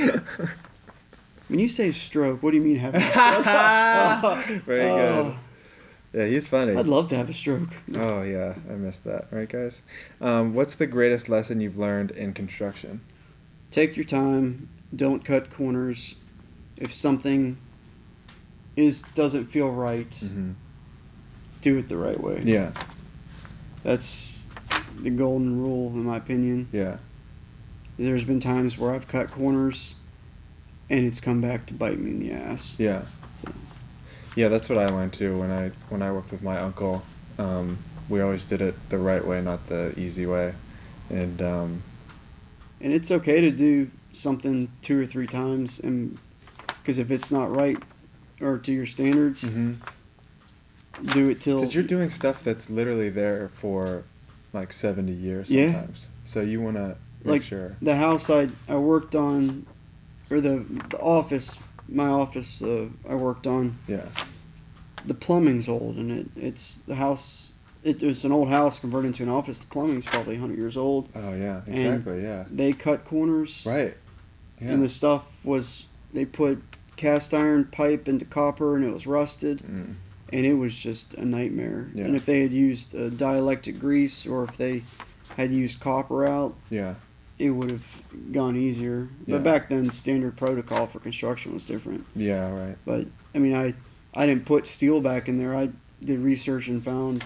When you say stroke, what do you mean having a stroke? Very Oh, good. Yeah, he's funny. I'd love to have a stroke. Oh yeah, I missed that. Right, guys. Um, what's the greatest lesson you've learned in construction? Take your time. Don't cut corners. If something is doesn't feel right, Mm-hmm. do it the right way. Yeah. That's the golden rule, in my opinion. Yeah. There's been times where I've cut corners, and it's come back to bite me in the ass. Yeah. Yeah, that's what I learned too when I when I worked with my uncle. Um, we always did it the right way, not the easy way. And um, And it's okay to do something two or three times, and because if it's not right or to your standards, do it till because you're doing stuff that's literally there for like 70 years Yeah. sometimes. So you want to make Like- sure. the house I I worked on, or the the office, my office uh, I worked on. Yeah. The plumbing's old, and it it's the house it was an old house converted into an office. The plumbing's probably 100 years old. Oh yeah, exactly. yeah. They cut corners, Right. Yeah. and the stuff was they put cast iron pipe into copper, and it was rusted, Mm. and it was just a nightmare. Yeah. And if they had used uh, dielectric grease, or if they had used copper out, Yeah. It would have gone easier. Yeah. But back then, standard protocol for construction was different. Yeah. Right. But I mean, I I didn't put steel back in there. I did research and found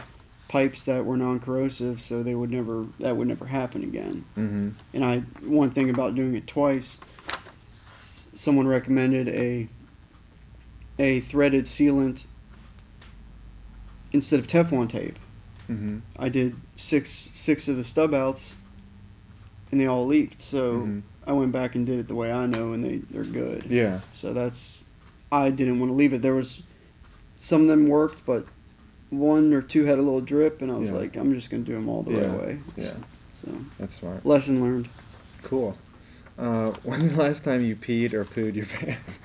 pipes that were non-corrosive, so they would never that would never happen again. Mm-hmm. And I one thing about doing it twice, s- someone recommended a a threaded sealant instead of Teflon tape. Mm-hmm. I did six six of the stub outs, and they all leaked. So Mhm. I went back and did it the way I know, and they they're good. Yeah. So that's I didn't want to leave it. There was some of them worked, but one or two had a little drip, and I was Yeah. like, I'm just gonna do them all the Yeah. right way. Yeah. So That's smart. lesson learned. Cool. Uh, when's the last time you peed or pooed your pants?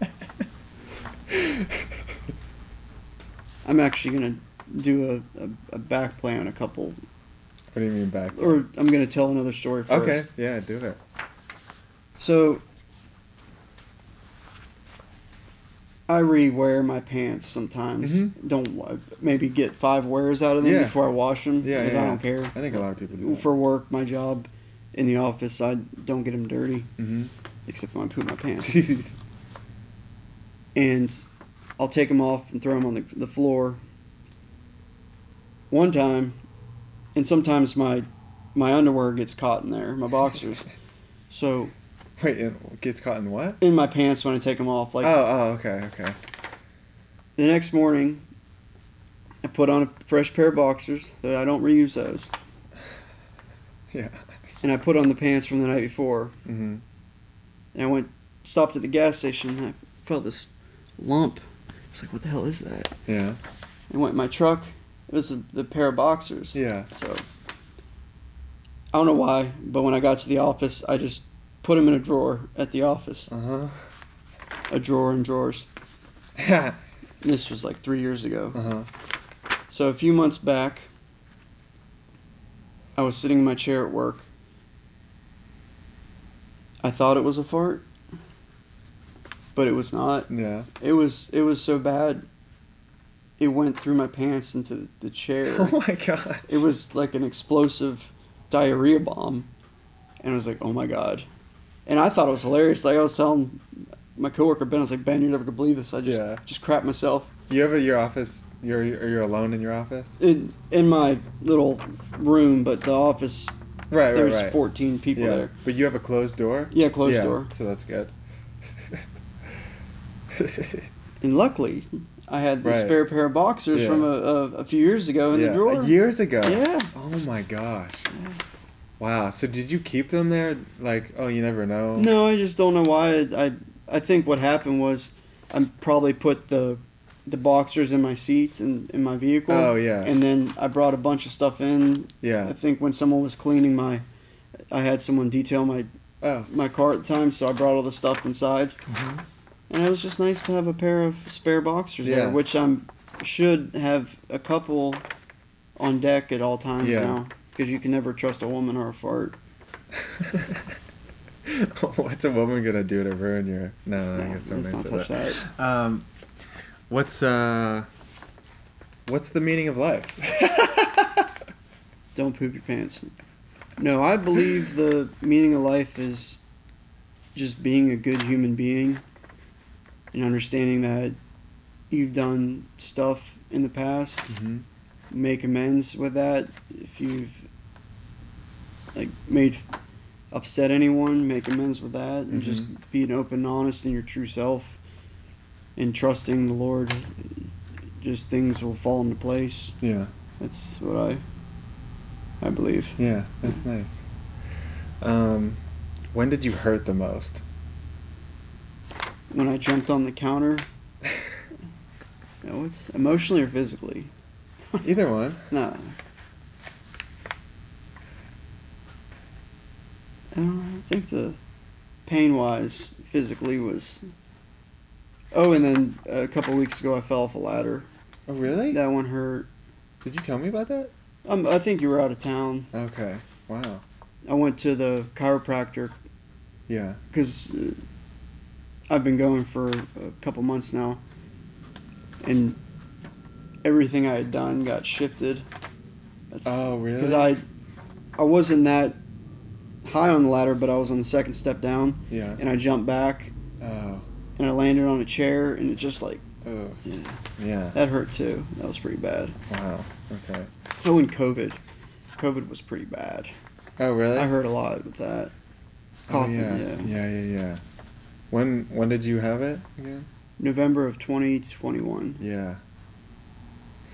I'm actually gonna do a, a, a back play on a couple, What do you mean back? or I'm gonna tell another story first. Okay. Yeah. Do it. So I re-wear my pants sometimes. Mhm. Don't maybe get five wears out of them Yeah. before I wash them. Yeah. yeah I don't care. I think a lot of people do. That. For work, my job in the office, I don't get them dirty Mm-hmm. except when I poop my pants. and I'll take them off and throw them on the, the floor. One time, and sometimes my my underwear gets caught in there, my boxers. So Wait, it gets caught in what? in my pants when I take them off, like oh. Oh. Okay. Okay. the next morning, I put on a fresh pair of boxers. Though I don't reuse those, Yeah. and I put on the pants from the night before. Mm-hmm. And I went stopped at the gas station. And I felt this lump. I was like, "What the hell is that?" Yeah. I went in my truck. It was a, the pair of boxers. Yeah. So I don't know why, but when I got to the office, I just put them in a drawer at the office. Uh huh. A drawer in drawers. This was like three years ago. uh huh. So a few months back, I was sitting in my chair at work. I thought it was a fart, but it was not. Yeah. It was it was so bad. It went through my pants into the chair. Oh my god. it was like an explosive diarrhea bomb, and I was like, oh my god. And I thought it was hilarious. Like I was telling my coworker Ben, I was like, Ben, you're never gonna believe this. I just Yeah. just crap myself You have a, your office. You're you're you're alone in your office. in in my little room, but the office Right. Right. there's right. 14 people yeah. there. But you have a closed door. Yeah, closed Yeah, door. So that's good. And luckily, I had the Right. spare pair of boxers Yeah. from a, a, a few years ago in yeah. the drawer. Years ago. Yeah. Oh my gosh. Wow. So did you keep them there? Like, oh, you never know. No, I just don't know why. I, I I think what happened was I probably put the the boxers in my seat in, in my vehicle. Oh, yeah. And then I brought a bunch of stuff in. Yeah. I think when someone was cleaning my, I had someone detail my Oh. my car at the time, so I brought all the stuff inside. Mhm. And it was just nice to have a pair of spare boxers Yeah. there, which I'm should have a couple on deck at all times Yeah. now, because you can never trust a woman or a fart. What's a woman gonna do to ruin your? No, no I No, guess don't answer touch that. that. Um, what's uh, what's the meaning of life? Don't poop your pants. No, I believe the meaning of life is just being a good human being and understanding that you've done stuff in the past, mm-hmm. make amends with that. If you've like made upset anyone, make amends with that and just Mhm. being open and honest in your true self and trusting the Lord just things will fall into place. Yeah, That's what I I believe. yeah, that's nice. Um, when did you hurt the most? When I jumped on the counter, no, it's emotionally or physically. Either one. No. I don't know, I think the pain wise, physically was. Oh, and then a couple weeks ago I fell off a ladder. Oh, really? That one hurt. Did you tell me about that? Um, I think you were out of town. Okay. Wow. I went to the chiropractor Yeah. because uh, I've been going for a couple months now, and everything I had done got shifted. That's, Oh, really? Because I, I wasn't that high on the ladder, but I was on the second step down, Yeah. and I jumped back, Oh. and I landed on a chair, and it just like Oh. yeah, Yeah. that hurt too. That was pretty bad. Wow. Okay. Oh, and COVID, COVID was pretty bad. Oh, really? I heard a lot with that. Oh, Coughing, yeah. yeah. Yeah. Yeah. Yeah. When when did you have it again? November of 2021. Yeah.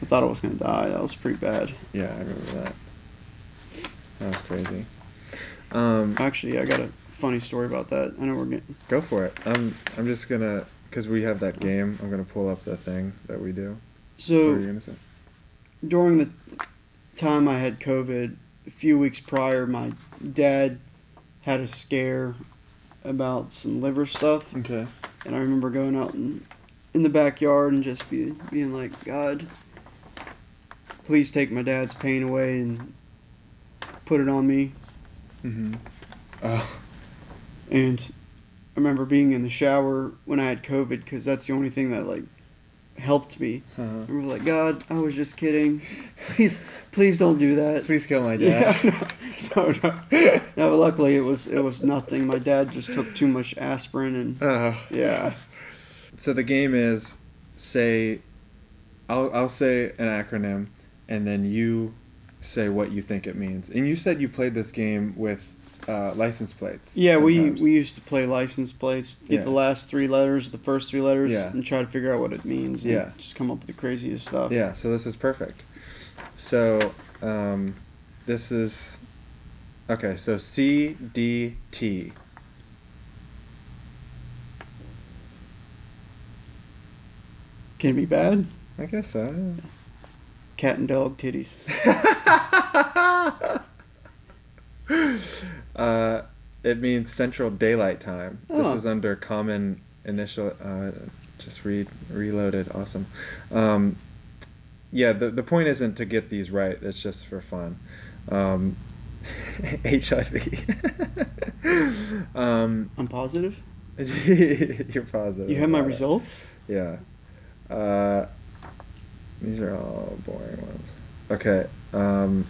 I thought I was gonna die. That was pretty bad. Yeah. I remember that. That was crazy. Um, Actually, I got a funny story about that. I know we're getting. go for it. I'm I'm just gonna because we have that game. I'm gonna pull up the thing that we do. what were you So gonna say? during the time I had COVID, a few weeks prior, my dad had a scare about some liver stuff, Okay. and I remember going out in, in the backyard and just be, being like, God, please take my dad's pain away and put it on me. Mm-hmm. Oh. And I remember being in the shower when I had COVID because that's the only thing that like helped me. Uh-huh. I remember like, God, I was just kidding. Please, please don't do that. Please kill my Yeah, dad. no, no, no. no, but luckily it was it was nothing. My dad just took too much aspirin and Oh. yeah. So the game is say I'll I'll say an acronym and then you say what you think it means. And you said you played this game with uh, license plates. Yeah, we sometimes. we used to play license plates, get Yeah. the last three letters, the first three letters, Yeah. and try to figure out what it means. Yeah. just come up with the craziest stuff. Yeah, so this is perfect. So um, this is okay. So C D T. Can it be bad? I guess so. Cat and dog titties. uh, it means Central Daylight Time. Oh. This is under Common Initial. Uh, just read reloaded. Awesome. Um, yeah, the the point isn't to get these right. It's just for fun. Um, HIV. um, I'm positive. you're positive. You have my it. results. Yeah. Uh, these are all boring ones. Okay. Um,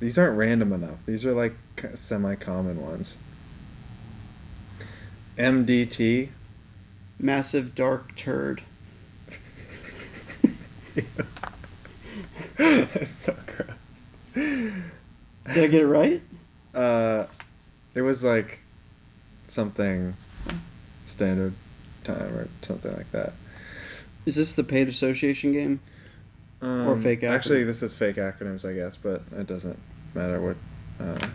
these aren't random enough. These are like semi common ones. MDT. Massive dark turd. That's so gross. Did I get it right? Uh, it was like something standard time or something like that. Is this the paid association game? Or Um, fake Actually, this is fake acronyms, I guess, but it doesn't matter what. Uh,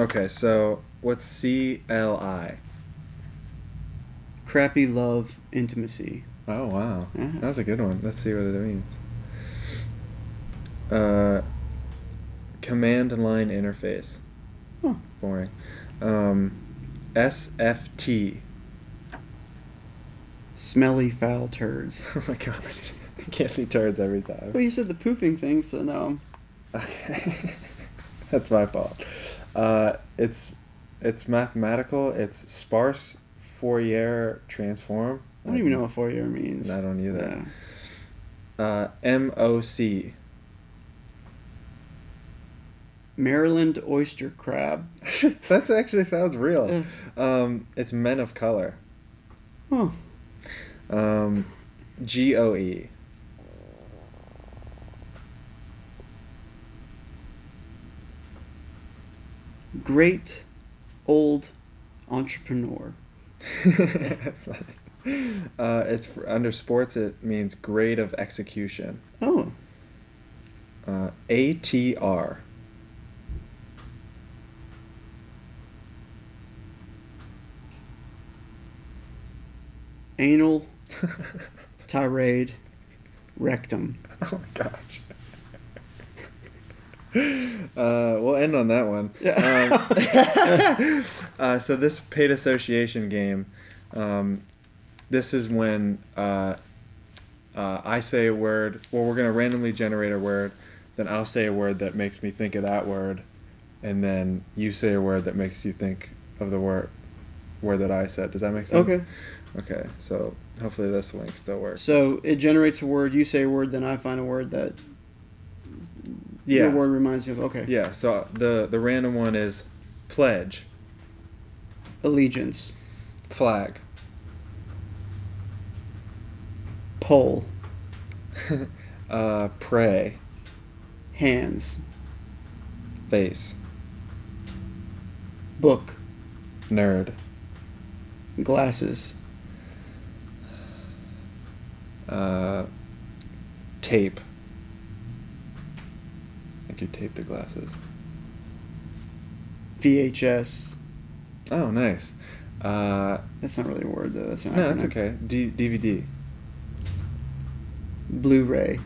okay, so what's CLI? Crappy love intimacy. Oh wow, Yeah. that's a good one. Let's see what it means. Uh, command line interface. Huh. Boring. Um, SFT. Smelly foul turds. Oh my god, can't see turds every time. Well, you said the pooping thing, so no. Okay, that's my fault. Uh, it's it's mathematical. It's sparse Fourier transform. I don't even know what Fourier means. I don't either. Yeah. Uh, MOC. Maryland oyster crab. that actually sounds real. Yeah. Um, it's men of color. Oh, Um, GOE. Great old entrepreneur. Uh, it's for, under sports. It means grade of execution. Oh, Uh, ATR. anal tirade rectum. Oh my gosh. Uh, we'll end on that one. Um, uh, so this paid association game, um, this is when uh, uh, I say a word. Well, we're gonna randomly generate a word. Then I'll say a word that makes me think of that word, and then you say a word that makes you think of the word word that I said. Does that make sense? Okay. Okay. So hopefully this link still works. So it generates a word. You say a word, then I find a word that yeah. your word reminds me of. Okay. Yeah. So the the random one is pledge, Allegiance. flag, Pole. uh, pray, Hands. face, Book. nerd, Glasses. uh, tape. Think you tape the glasses. VHS. Oh, nice. Uh, That's not really a word though. That's an no, that's okay. D- DVD. Blu-ray.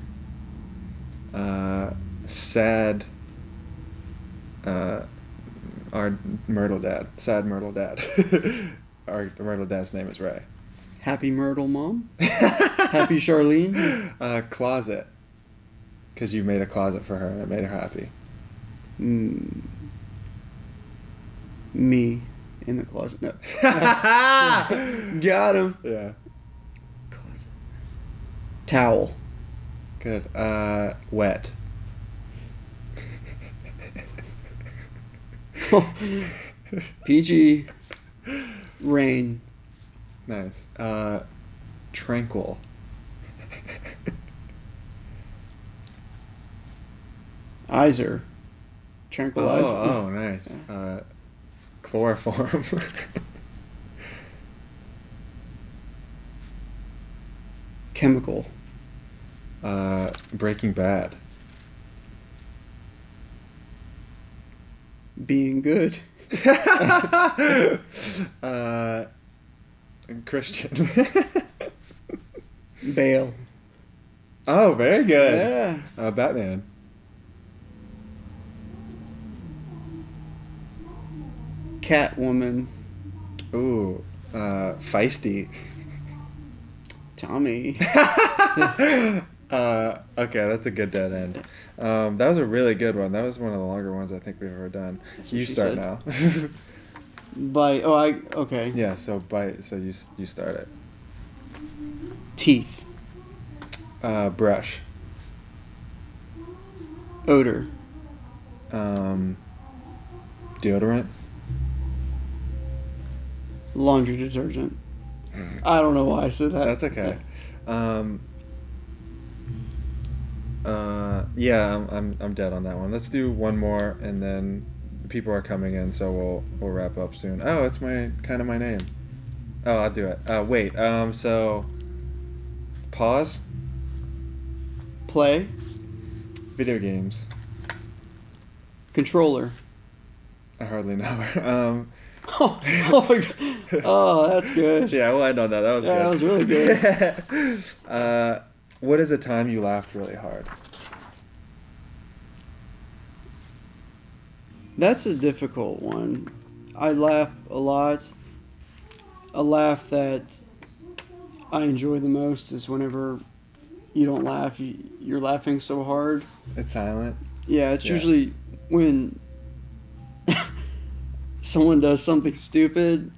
Uh, sad. Uh, our Myrtle dad. Sad Myrtle dad. our Myrtle dad's name is Ray. Happy Myrtle Mom. Happy Charlene. Uh, closet. Because you made a closet for her and it made her happy. Mm. Me in the closet. No. Got him. yeah. Closet. Towel. Good. Uh, wet. PG. Rain. Nice. Uh, tranquil. Iser. Oh, Tranquilizer. oh, nice. Uh, chloroform. Chemical. uh, Breaking Bad. Being good. uh, Christian. Bale. oh, very good. Yeah. Uh, Batman. Catwoman. Ooh, uh, feisty. Tommy. uh, okay, that's a good dead end. Um, that was a really good one. That was one of the longer ones I think we've ever done. You start said. now. By oh I okay. yeah. So bite. So you you start it. Teeth. Uh, brush. Odor. Um, deodorant. Laundry detergent. I don't know why I said that. That's okay. Um, uh, yeah, I'm, I'm I'm dead on that one. Let's do one more, and then people are coming in, so we'll we'll wrap up soon. Oh, it's my kind of my name. Oh, I'll do it. Uh, wait. Um, so pause. Play. Video games. Controller. I hardly know. Um, Oh, oh, my God. oh that's good. yeah, we'll end on that. That was Yeah, good. that was really good. uh, what is a time you laughed really hard? That's a difficult one. I laugh a lot. A laugh that I enjoy the most is whenever you don't laugh, you, you're laughing so hard. It's silent. Yeah, it's Yeah. usually when someone does something stupid.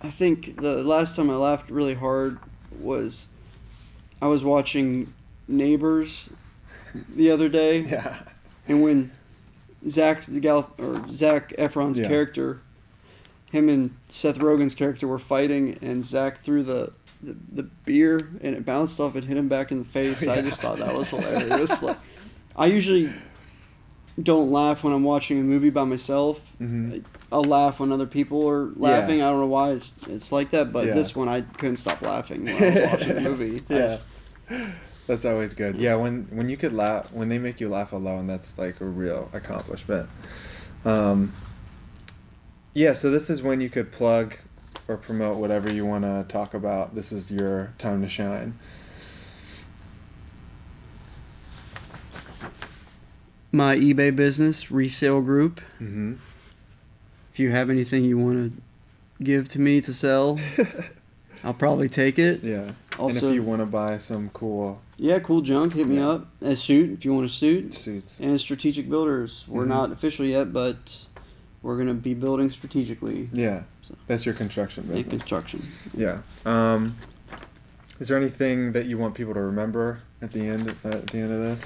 I think the last time I laughed really hard was I was watching Neighbors the other day, Yeah. and when Zach Gal or Zac Efron's Yeah. character, him and Seth Rogen's character were fighting, and Zach threw the, the, the beer and it bounced off and hit him back in the face. I just thought that was hilarious. like, I usually don't laugh when I'm watching a movie by myself. Mhm. I'll laugh when other people are laughing. I don't know why it's it's like that, but Yeah. this one I couldn't stop laughing when I was watching the movie. Yeah. just- That's always good. Yeah, when when you could laugh, when they make you laugh alone, that's like a real accomplishment. Um, yeah, so this is when you could plug or promote whatever you want to talk about. This is your time to shine. My eBay business resale group. Mm-hmm. If you have anything you want to give to me to sell, I'll probably take it. Yeah. and Also- if you want to buy some cool Yeah, cool junk. Hit me Yeah. up. A suit if you want a suit. suits. And strategic builders. We're Mhm. not official yet, but we're gonna be building strategically Yeah. So- That's your construction in business. construction. Yeah. Um, is there anything that you want people to remember at the end at the end of this?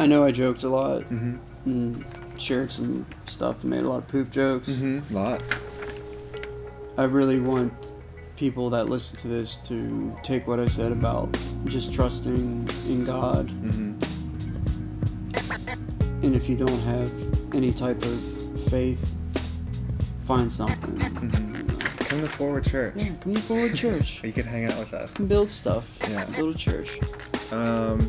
I know I joked a lot Mm-hmm. and shared some stuff and made a lot of poop jokes. Mm-hmm. Lots. I really want people that listen to this to take what I said about just trusting in God. Mm-hmm. And if you don't have any type of faith, find something. Mm-hmm. Come to Forward Church. Yeah, come to Forward Church. You can hang out with us. Build stuff. Yeah. Build a church. Um,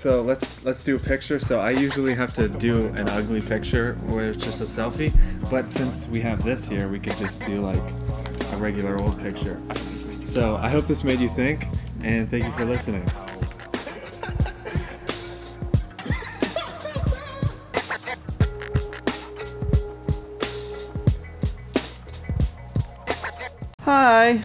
so let's let's do a picture. So I usually have to do an ugly picture where it's just a selfie, but since we have this here, we could just do like a regular old picture. So I hope this made you think, and thank you for listening. Hi.